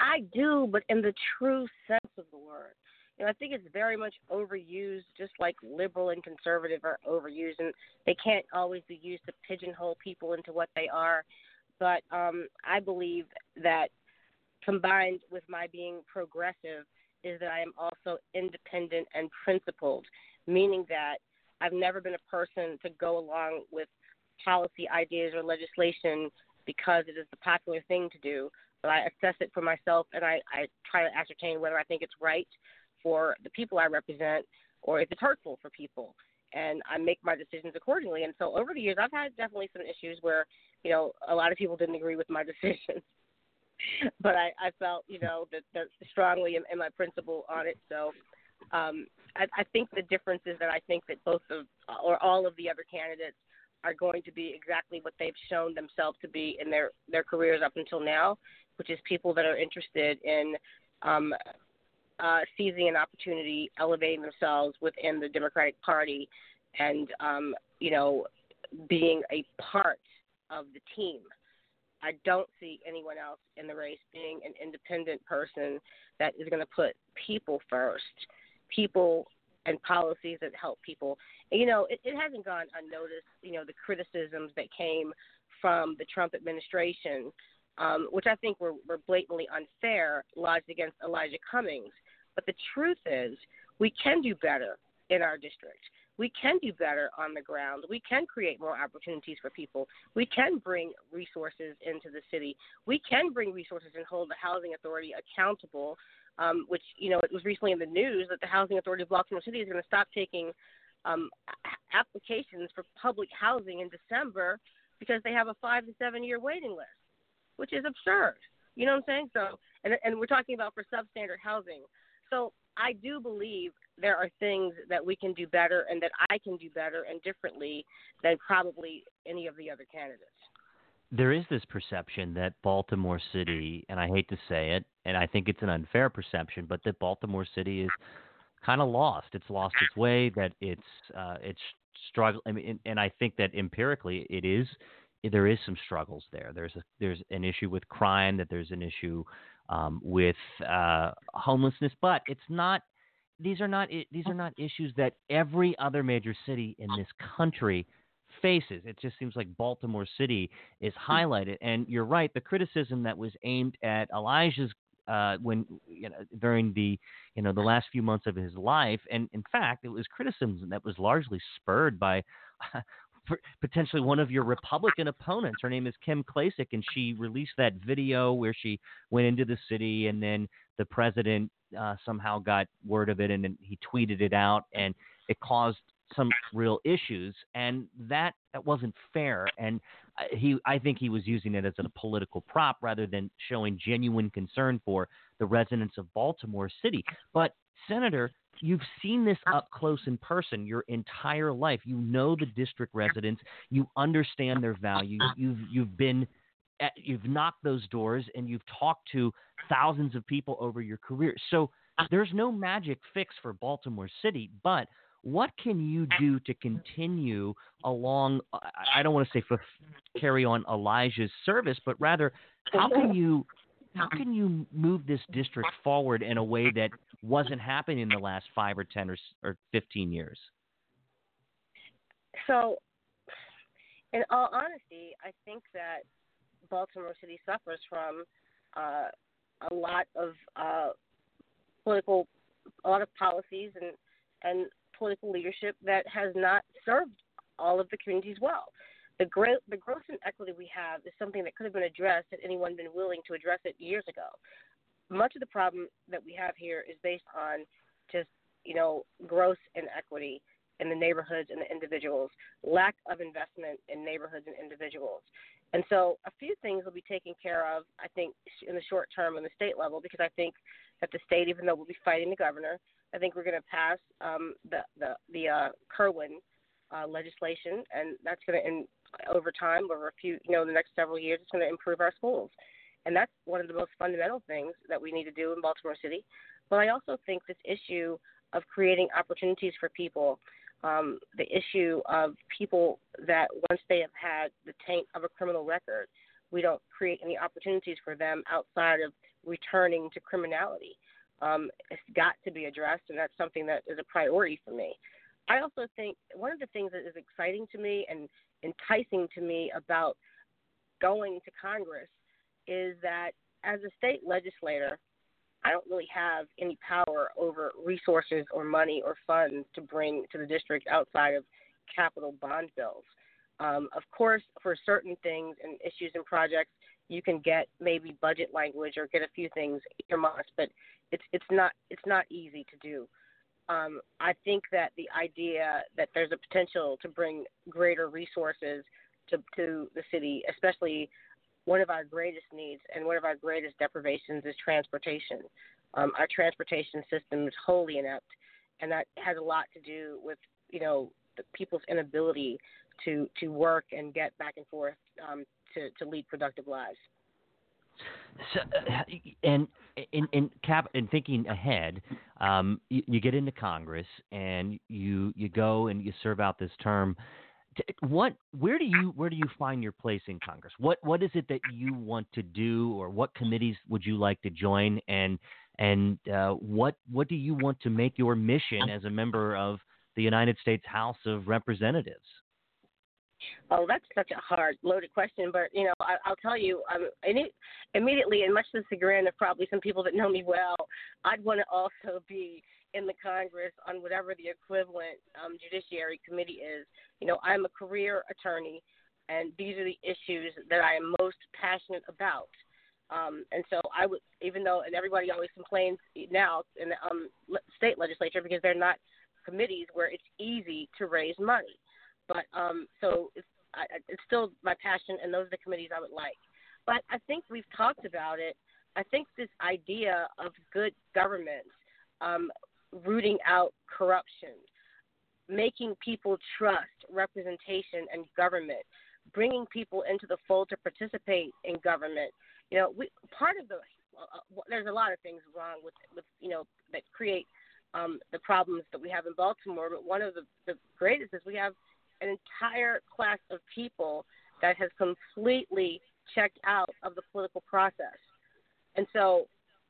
B: I do, but in the true sense of the word. You know, I think it's very much overused, just like liberal and conservative are overused, and they can't always be used to pigeonhole people into what they are. But um, I believe that combined with my being progressive, is that I am also independent and principled, meaning that I've never been a person to go along with policy ideas or legislation because it is the popular thing to do, but I assess it for myself and I, I try to ascertain whether I think it's right for the people I represent or if it's hurtful for people. And I make my decisions accordingly. And so over the years, I've had definitely some issues where, you know, a lot of people didn't agree with my decisions. but I, I felt, you know, that, that strongly in, in my principle on it. So um, I, I think the difference is that I think that both of or all of the other candidates are going to be exactly what they've shown themselves to be in their their careers up until now, which is people that are interested in um, uh, seizing an opportunity, elevating themselves within the Democratic Party, and um, you know being a part of the team. I don't see anyone else in the race being an independent person that is going to put people first, people and policies that help people. And, you know, it, it hasn't gone unnoticed. You know, the criticisms that came from the Trump administration, um, which I think were, were blatantly unfair, lodged against Elijah Cummings. But the truth is, we can do better in our district. We can do better on the ground. We can create more opportunities for people. We can bring resources into the city. We can bring resources and hold the housing authority accountable um, which you know it was recently in the news that the Housing Authority of Baltimore City is going to stop taking um, applications for public housing in December because they have a five to seven year waiting list, which is absurd. You know what I'm saying? So, and and we're talking about for substandard housing. So I do believe there are things that we can do better and that I can do better and differently than probably any of the other candidates
A: there is this perception that Baltimore City, and I hate to say it, and I think it's an unfair perception, but that Baltimore City is kind of lost. It's lost its way. That it's uh, it's struggle. I mean, and, and I think that empirically it is. There is some struggles there. There's a there's an issue with crime. That there's an issue um, with uh, homelessness, but it's not. These are not these are not issues that every other major city in this country faces. It just seems like Baltimore City is hmm. highlighted. And you're right, the criticism that was aimed at Elijah's uh, when you know during the you know the last few months of his life, and in fact, it was criticism that was largely spurred by. potentially one of your Republican opponents. Her name is Kim Klacik, and she released that video where she went into the city, and then the president uh, somehow got word of it, and then he tweeted it out, and it caused some real issues, and that that wasn't fair. And he, I think, he was using it as a political prop rather than showing genuine concern for the residents of Baltimore City. But Senator, you've seen this uh up close in person your entire life. You know the district residents. You understand their values. Uh-huh. You've you've been at, you've knocked those doors and you've talked to thousands of people over your career. So uh-huh. there's no magic fix for Baltimore City, but what can you uh-huh. do to continue along? I don't want to say for carry on Elijah's service, but rather, how can you how can you move this district forward in a way that wasn't happening in the last five or ten or, or fifteen years?
B: So, in all honesty, I think that Baltimore City suffers from uh, a lot of uh, political, a lot of policies and and political leadership that has not served all of the communities well. The, gro- the gross inequity we have is something that could have been addressed had anyone been willing to address it years ago. Much of the problem that we have here is based on just, you know, gross inequity in the neighborhoods and the individuals, lack of investment in neighborhoods and individuals. And so a few things will be taken care of, I think, in the short term on the state level, because I think that the state, even though we'll be fighting the governor, I think we're going to pass um, the the the uh, Kirwan uh, legislation, and that's going to, over time, over a few, you know, the next several years, it's going to improve our schools, and that's one of the most fundamental things that we need to do in Baltimore City. But I also think this issue of creating opportunities for people, um, the issue of people that once they have had the taint of a criminal record, we don't create any opportunities for them outside of returning to criminality um, it's got to be addressed, and that's something that is a priority for me. I also think one of the things that is exciting to me and enticing to me about going to Congress is that as a state legislator, I don't really have any power over resources or money or funds to bring to the district outside of capital bond bills. Um, of course, for certain things and issues and projects, you can get maybe budget language or get a few things earmarked, but it's it's not it's not easy to do. Um, I think that the idea that there's a potential to bring greater resources to, to the city, especially one of our greatest needs and one of our greatest deprivations is transportation. Um, our transportation system is wholly inept, and that has a lot to do with you know people's inability to to work and get back and forth um, to to lead productive lives.
A: So, uh, and in in cap in thinking ahead, um, you, you, get into Congress and you you go and you serve out this term. What where do you where do you find your place in Congress? What what is it that you want to do, or what committees would you like to join, and and uh, what what do you want to make your mission as a member of the United States House of Representatives?
B: Oh, that's such a hard, loaded question. But you know, I, I'll tell you, um, immediately, and much to the chagrin of probably some people that know me well, I'd want to also be in the Congress on whatever the equivalent um, judiciary committee is. You know, I'm a career attorney, and these are the issues that I am most passionate about. Um, and so I would, even though, and everybody always complains now in the um, state legislature because they're not committees where it's easy to raise money. But um, so it's, I, it's still my passion, and those are the committees I would like. But I think we've talked about it. I think this idea of good government, um, rooting out corruption, making people trust representation and government, bringing people into the fold to participate in government. You know, we, part of the uh, uh there's a lot of things wrong with with you know that create um, the problems that we have in Baltimore. But one of the, the greatest is we have an entire class of people that has completely checked out of the political process. And so,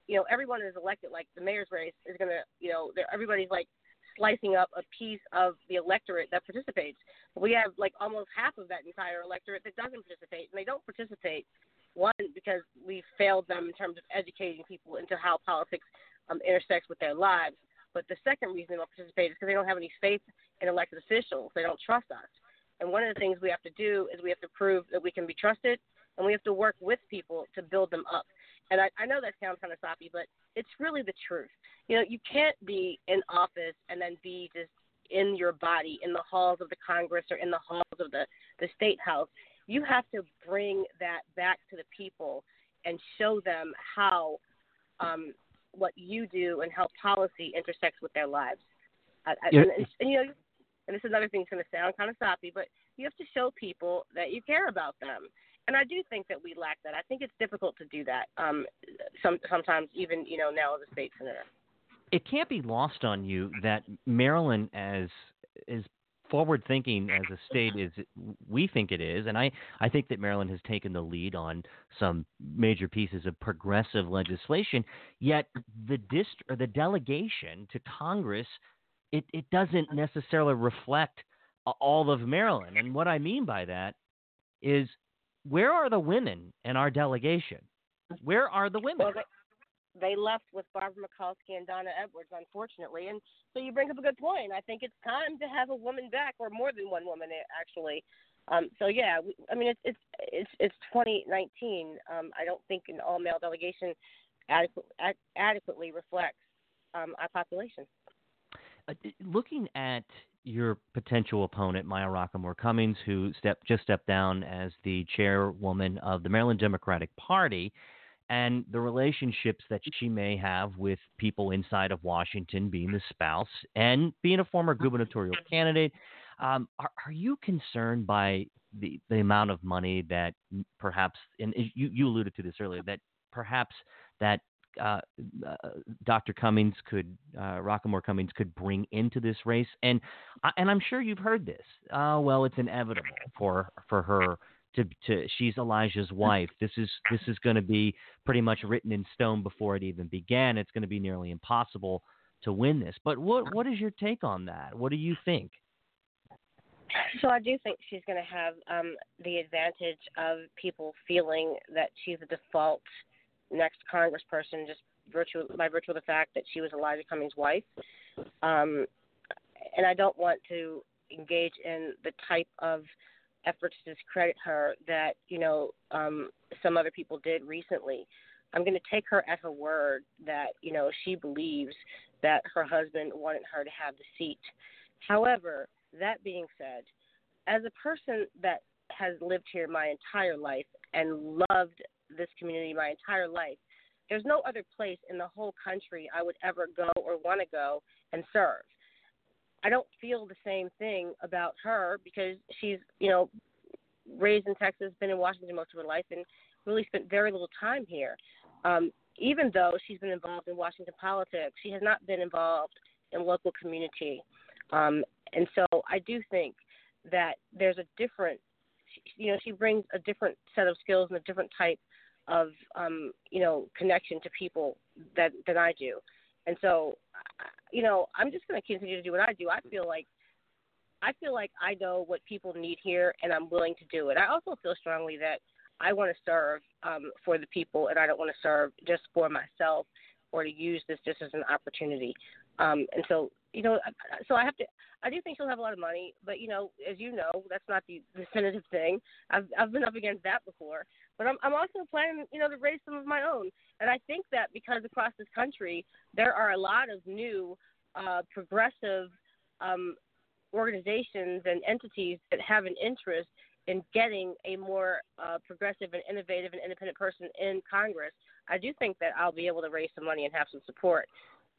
B: you know, everyone is elected. Like the mayor's race is going to, you know, everybody's like slicing up a piece of the electorate that participates. We have like almost half of that entire electorate that doesn't participate, and they don't participate. One, because we failed them in terms of educating people into how politics um, intersects with their lives. But the second reason they don't participate is because they don't have any faith in elected officials. They don't trust us. And one of the things we have to do is we have to prove that we can be trusted, and we have to work with people to build them up. And I, I know that sounds kind of soppy, but it's really the truth. You know, you can't be in office and then be just in your body in the halls of the Congress or in the halls of the, the state house. You have to bring that back to the people and show them how um, what you do and how policy intersects with their lives. I, I, and, and, you know, and this is another thing that's going to sound kind of soppy, but you have to show people that you care about them. And I do think that we lack that. I think it's difficult to do that. Um, some, sometimes, even you know, now as a state senator.
A: It can't be lost on you that Maryland, as is forward thinking as a state is we think it is and I, I think that Maryland has taken the lead on some major pieces of progressive legislation yet the dist- or the delegation to Congress it, it doesn't necessarily reflect all of Maryland and what I mean by that is where are the women in our delegation where are the women
B: well, they left with Barbara Mikulski and Donna Edwards, unfortunately. And so you bring up a good point. I think it's time to have a woman back, or more than one woman actually. Um, so yeah, we, I mean it's it's it's it's 2019. Um, I don't think an all male delegation adequate, ad, adequately reflects um, our population.
A: Uh, looking at your potential opponent, Maya Rockeymoore Cummings, who just stepped down as the chairwoman of the Maryland Democratic Party, and the relationships that she may have with people inside of Washington, being the spouse and being a former gubernatorial candidate. Um, are, are, you concerned by the, the amount of money that perhaps, and you, you alluded to this earlier, that perhaps that uh, uh, Dr. Cummings could, uh, Rockeymoore Cummings could bring into this race, and and I'm sure you've heard this. Uh, well, it's inevitable for for her to, to she's Elijah's wife. This is this is going to be pretty much written in stone before it even began. It's going to be nearly impossible to win this. But what what is your take on that? What do you think?
B: So I do think she's going to have um, the advantage of people feeling that she's a default next congressperson just virtue by virtue of the fact that she was Elijah Cummings' wife. Um, and I don't want to engage in the type of efforts to discredit her that you know um, some other people did recently. I'm going to take her at her word that you know she believes that her husband wanted her to have the seat. However, that being said, as a person that has lived here my entire life and loved this community my entire life, there's no other place in the whole country I would ever go or want to go and serve. I don't feel the same thing about her because she's, you know, raised in Texas, been in Washington most of her life, and really spent very little time here. Um, even though she's been involved in Washington politics, she has not been involved in local community. Um, and so I do think that there's a different, you know, she brings a different set of skills and a different type of, um, you know, connection to people that than I do. And so you know, I'm just going to continue to do what I do. I feel like I feel like I know what people need here, and I'm willing to do it. I also feel strongly that I want to serve um, for the people, and I don't want to serve just for myself or to use this just as an opportunity. Um, and so, you know, so I have to. I do think she'll have a lot of money, but you know, as you know, that's not the definitive thing. I've I've been up against that before, but I'm I'm also planning, you know, to raise some of my own. And I think that because across this country there are a lot of new uh, progressive um, organizations and entities that have an interest in getting a more uh, progressive and innovative and independent person in Congress, I do think that I'll be able to raise some money and have some support.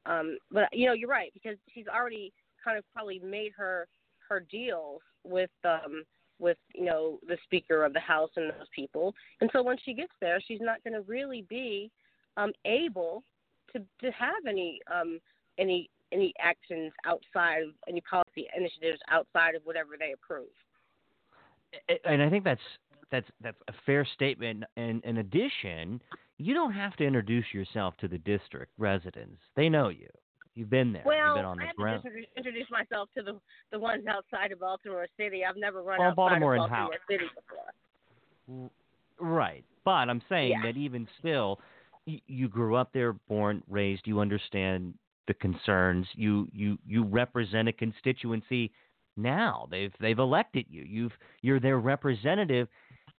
B: Um, but you know, you're right because she's already kind of probably made her her deals with um, with you know the Speaker of the House and those people, and so when she gets there, she's not going to really be um, able to to have any um, any any actions outside of any policy initiatives outside of whatever they approve.
A: And I think that's that's that's a fair statement. And in addition, you don't have to introduce yourself to the district residents; they know you. You've been there.
B: Well,
A: You've been on the
B: I have
A: ground.
B: to introduce myself to the the ones outside of Baltimore City. I've never run
A: well,
B: outside
A: Baltimore
B: of Baltimore? City before.
A: Right, but I'm saying
B: Yeah.
A: that even still, you, you grew up there, born, raised. You understand the concerns. You you you represent a constituency now. They've they've elected you. You've you're their representative,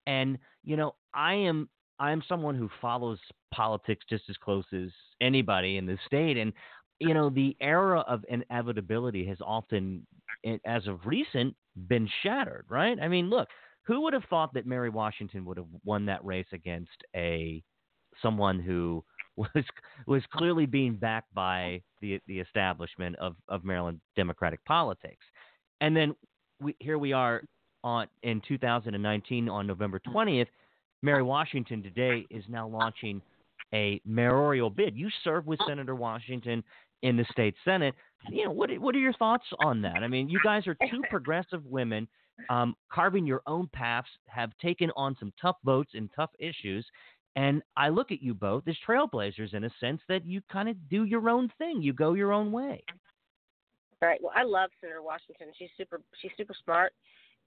A: and you know I am I am someone who follows politics just as close as anybody in the state, and you know the era of inevitability has often, eh, as of recent, been shattered. Right? I mean, look, who would have thought that Mary Washington would have won that race against a someone who was was clearly being backed by the the establishment of, of Maryland Democratic politics. And then we, here we are on in 2019 on November 20th. Mary Washington today is now launching a mayoral bid. You serve with Senator Washington in the state senate. You know what? What are your thoughts on that? I mean, you guys are two progressive women um, carving your own paths, have taken on some tough votes and tough issues, and I look at you both as trailblazers in a sense that you kind of do your own thing. You go your own way.
B: Right. Well, I love Senator Washington. She's super. She's super smart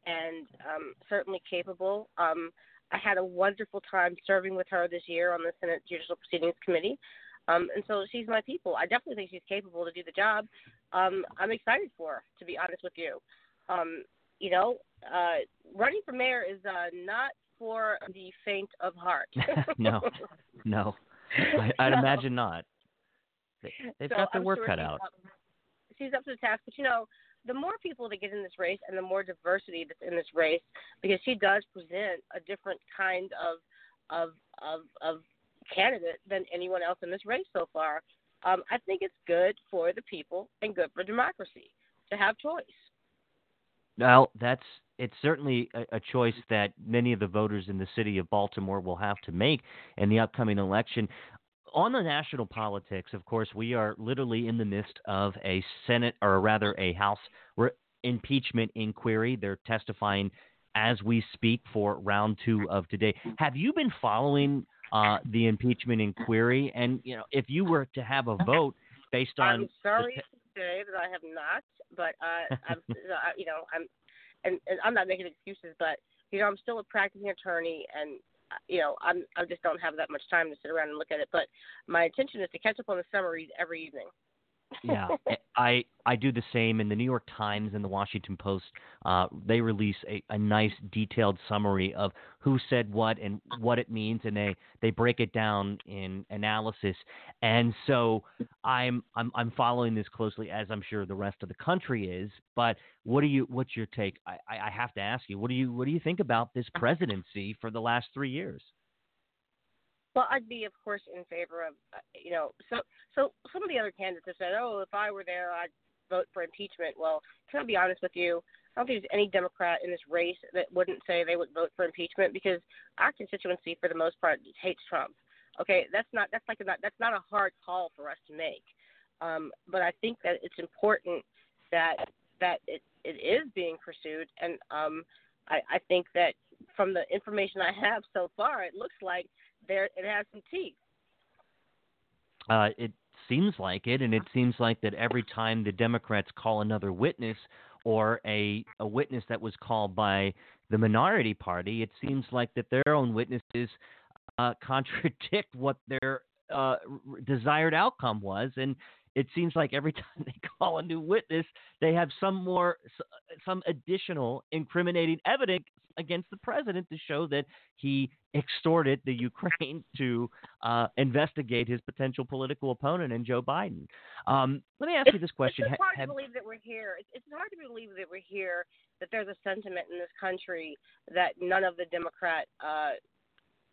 B: and um, certainly capable. Um, I had a wonderful time serving with her this year on the Senate Judicial Proceedings Committee. Um, and so she's my people. I definitely think she's capable to do the job. Um, I'm excited for her, to be honest with you. Um, you know, uh, running for mayor is uh, not for the faint of heart.
A: no, no, I, I'd
B: So-
A: imagine not. They, they've
B: So
A: got their
B: I'm
A: work
B: sure
A: cut out.
B: Up, she's up to the task, but you know, the more people that get in this race and the more diversity that's in this race, because she does present a different kind of of of of candidate than anyone else in this race so far. Um, I think it's good for the people and good for democracy to have choice.
A: Well, that's it's certainly a, a choice that many of the voters in the city of Baltimore will have to make in the upcoming election. On the national politics, of course, we are literally in the midst of a Senate, or rather a House re- impeachment inquiry. They're testifying as we speak for round two of today. Have you been following uh, the impeachment inquiry? And you know, if you were to have a vote based on
B: I'm sorry
A: te-
B: to say that I have not, but uh, I'm, you know, I'm, and, and I'm not making excuses, but you know, I'm still a practicing attorney, and you know, I'm I just don't have that much time to sit around and look at it. But my intention is to catch up on the summaries every evening
A: yeah, I I do the same. In the New York Times and the Washington Post, uh, they release a, a nice detailed summary of who said what and what it means, and they they break it down in analysis. And so I'm I'm I'm following this closely, as I'm sure the rest of the country is. But what do you what's your take? I I have to ask you, what do you what do you think about this presidency for the last three years?
B: Well, I'd be, of course, in favor of, uh, you know, so so some of the other candidates have said, oh, if I were there, I'd vote for impeachment. Well, can I be honest with you? I don't think there's any Democrat in this race that wouldn't say they would vote for impeachment because our constituency, for the most part, hates Trump. Okay, that's not that's like not that's not a hard call for us to make. Um, but I think that it's important that that it, it is being pursued, and um, I, I think that from the information I have so far, it looks like there it has some teeth.
A: Uh, it seems like it, and it seems like that every time the Democrats call another witness or a a witness that was called by the minority party, it seems like that their own witnesses uh, contradict what their uh, desired outcome was, and it seems like every time they call a new witness, they have some more, some additional incriminating evidence against the president to show that he extorted the Ukraine to uh, investigate his potential political opponent and Joe Biden. Um, let me ask
B: it's,
A: you this question:
B: It's hard to believe that we're here. It's, it's hard to believe that we're here. That there's a sentiment in this country that none of the Democrat uh,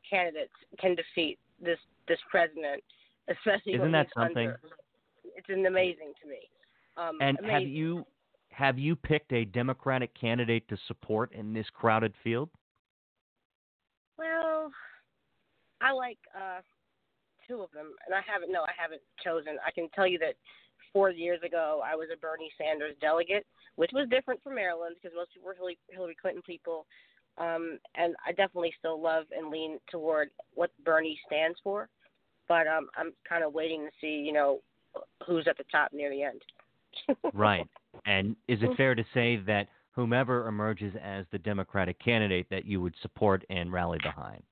B: candidates can defeat this this president, especially
A: isn't that something?
B: Under. It's an amazing to me. Um,
A: and
B: amazing.
A: have you have you picked a Democratic candidate to support in this crowded field?
B: Well, I like uh, two of them, and I haven't. No, I haven't chosen. I can tell you that four years ago, I was a Bernie Sanders delegate, which was different from Maryland because most people were Hillary, Hillary Clinton people. Um, and I definitely still love and lean toward what Bernie stands for, but um, I'm kind of waiting to see, you know, who's at the top near the end.
A: right. And is it fair to say that whomever emerges as the Democratic candidate that you would support and rally behind?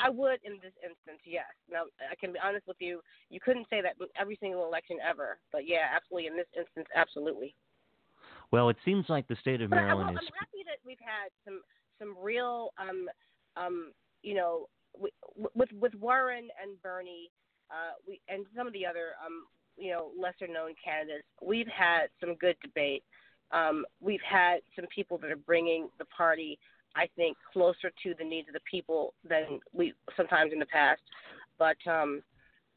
B: I would in this instance, yes. Now, I can be honest with you. You couldn't say that with every single election ever, but yeah, absolutely. In this instance, absolutely.
A: Well, it seems like the state of Maryland
B: but,
A: is.
B: I'm happy that we've had some some real, um, um, you know, with with Warren and Bernie, uh, we and some of the other um, you know lesser known candidates, we've had some good debate. Um, we've had some people that are bringing the party, I think, closer to the needs of the people than we sometimes in the past. But um,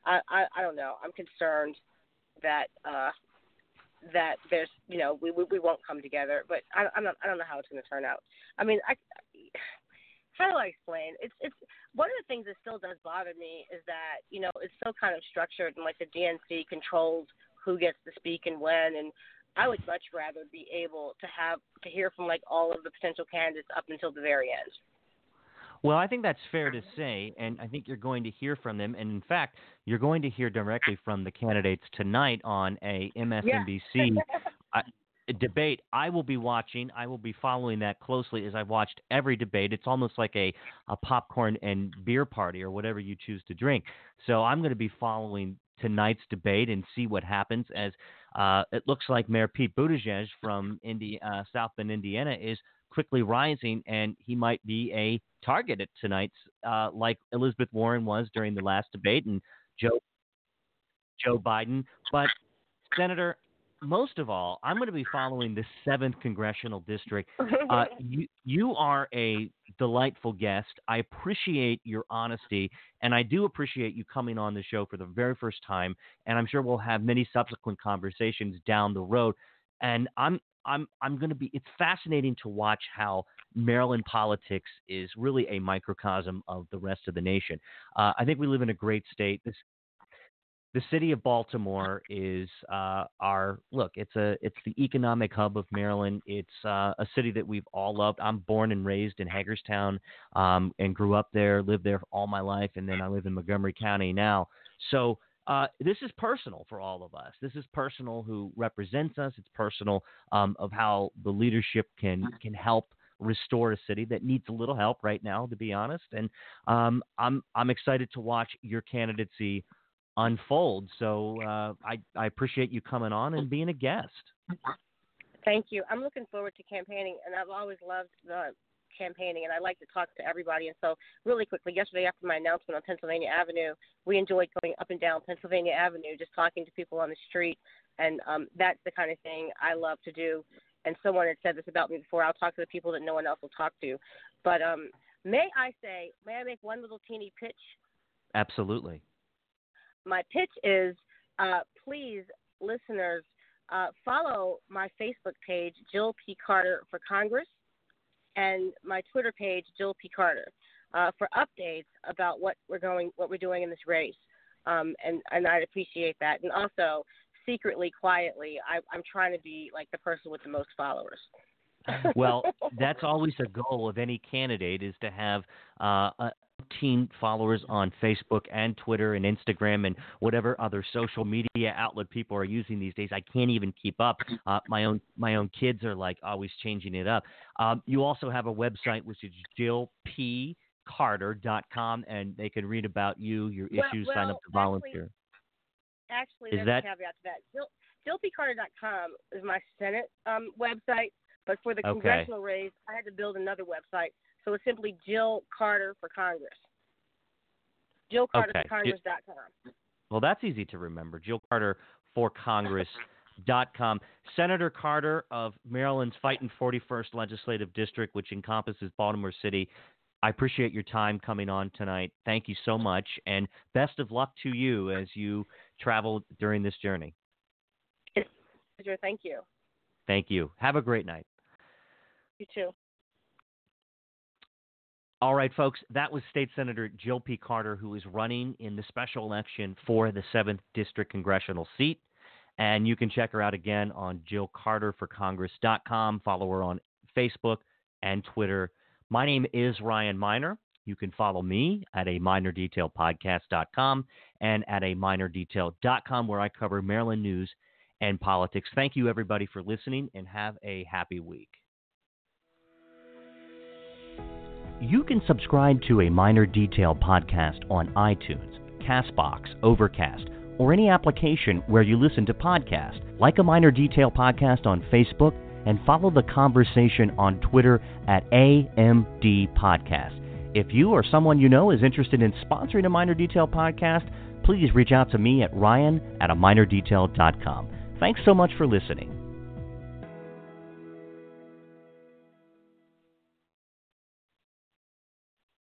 B: I, I, I don't know. I'm concerned that uh, that there's you know we, we we won't come together. But I, I'm not, I don't know how it's going to turn out. I mean, I how do I explain? It's it's one of the things that still does bother me is that you know it's so kind of structured and like the DNC controls who gets to speak and when and I would much rather be able to have to hear from like all of the potential candidates up until the very end.
A: Well, I think that's fair to uh-huh. say, and I think you're going to hear from them. And in fact, you're going to hear directly from the candidates tonight on a MSNBC yeah. debate. I will be watching. I will be following that closely as I've watched every debate. It's almost like a, a popcorn and beer party or whatever you choose to drink. So I'm going to be following tonight's debate and see what happens as uh, it looks like Mayor Pete Buttigieg from Indi- uh, South Bend, Indiana, is quickly rising, and he might be a target at tonight's, uh, like Elizabeth Warren was during the last debate, and Joe Joe Biden. But Senator, most of all, I'm going to be following the seventh congressional district. Uh, you you are a delightful guest. I appreciate your honesty, and I do appreciate you coming on the show for the very first time. And I'm sure we'll have many subsequent conversations down the road. And I'm I'm I'm going to be. It's fascinating to watch how Maryland politics is really a microcosm of the rest of the nation. Uh, I think we live in a great state. This the city of Baltimore is uh, our look. It's a it's the economic hub of Maryland. It's uh, a city that we've all loved. I'm born and raised in Hagerstown um, and grew up there, lived there all my life, and then I live in Montgomery County now. So uh, this is personal for all of us. This is personal who represents us. It's personal um, of how the leadership can can help restore a city that needs a little help right now, to be honest. And um, I'm I'm excited to watch your candidacy unfold. So uh, I I appreciate you coming on and being a guest.
B: Thank you. I'm looking forward to campaigning, and I've always loved the campaigning, and I like to talk to everybody. And so, really quickly, yesterday after my announcement on Pennsylvania Avenue, we enjoyed going up and down Pennsylvania Avenue, just talking to people on the street, and um, that's the kind of thing I love to do. And someone had said this about me before. I'll talk to the people that no one else will talk to. But um, may I say, may I make one little teeny pitch?
A: Absolutely.
B: My pitch is, uh, please, listeners, uh, follow my Facebook page, Jill P. Carter for Congress and my Twitter page, Jill P. Carter, uh, for updates about what we're going, what we're doing in this race. Um, and and I'd appreciate that. And also, secretly, quietly, I, I'm trying to be like the person with the most followers.
A: well, that's always a goal of any candidate is to have uh, a, Teen followers on Facebook and Twitter and Instagram and whatever other social media outlet people are using these days. I can't even keep up. Uh, my own my own kids are like always changing it up. Um, you also have a website which is jillpcarter.com, and they can read about you, your issues,
B: well,
A: sign up to volunteer.
B: Actually,
A: is
B: there's
A: that,
B: caveat to that. Jill, jillpcarter.com is my Senate um, website, but for the congressional
A: okay.
B: race, I had to build another website so it's simply Jill Carter for Congress. Jill Carter
A: okay.
B: for Congress.com.
A: Well, that's easy to remember. Jill Carter for Congress. Dot com. Senator Carter of Maryland's Fighting 41st Legislative District, which encompasses Baltimore City. I appreciate your time coming on tonight. Thank you so much, and best of luck to you as you travel during this journey.
B: Thank you.
A: Thank you. Have a great night.
B: You too.
A: All right, folks, that was State Senator Jill P. Carter, who is running in the special election for the 7th District congressional seat. And you can check her out again on JillCarterForCongress.com. Follow her on Facebook and Twitter. My name is Ryan Miner. You can follow me at a minerdetailpodcast.com and at a minerdetail.com where I cover Maryland news and politics. Thank you, everybody, for listening and have a happy week. You can subscribe to a Miner Detail podcast on iTunes, Castbox, Overcast, or any application where you listen to podcasts. Like a Miner Detail podcast on Facebook and follow the conversation on Twitter at AMD Podcast. If you or someone you know is interested in sponsoring a Miner Detail podcast, please reach out to me at ryan at a minerdetail.com. Thanks so much for listening.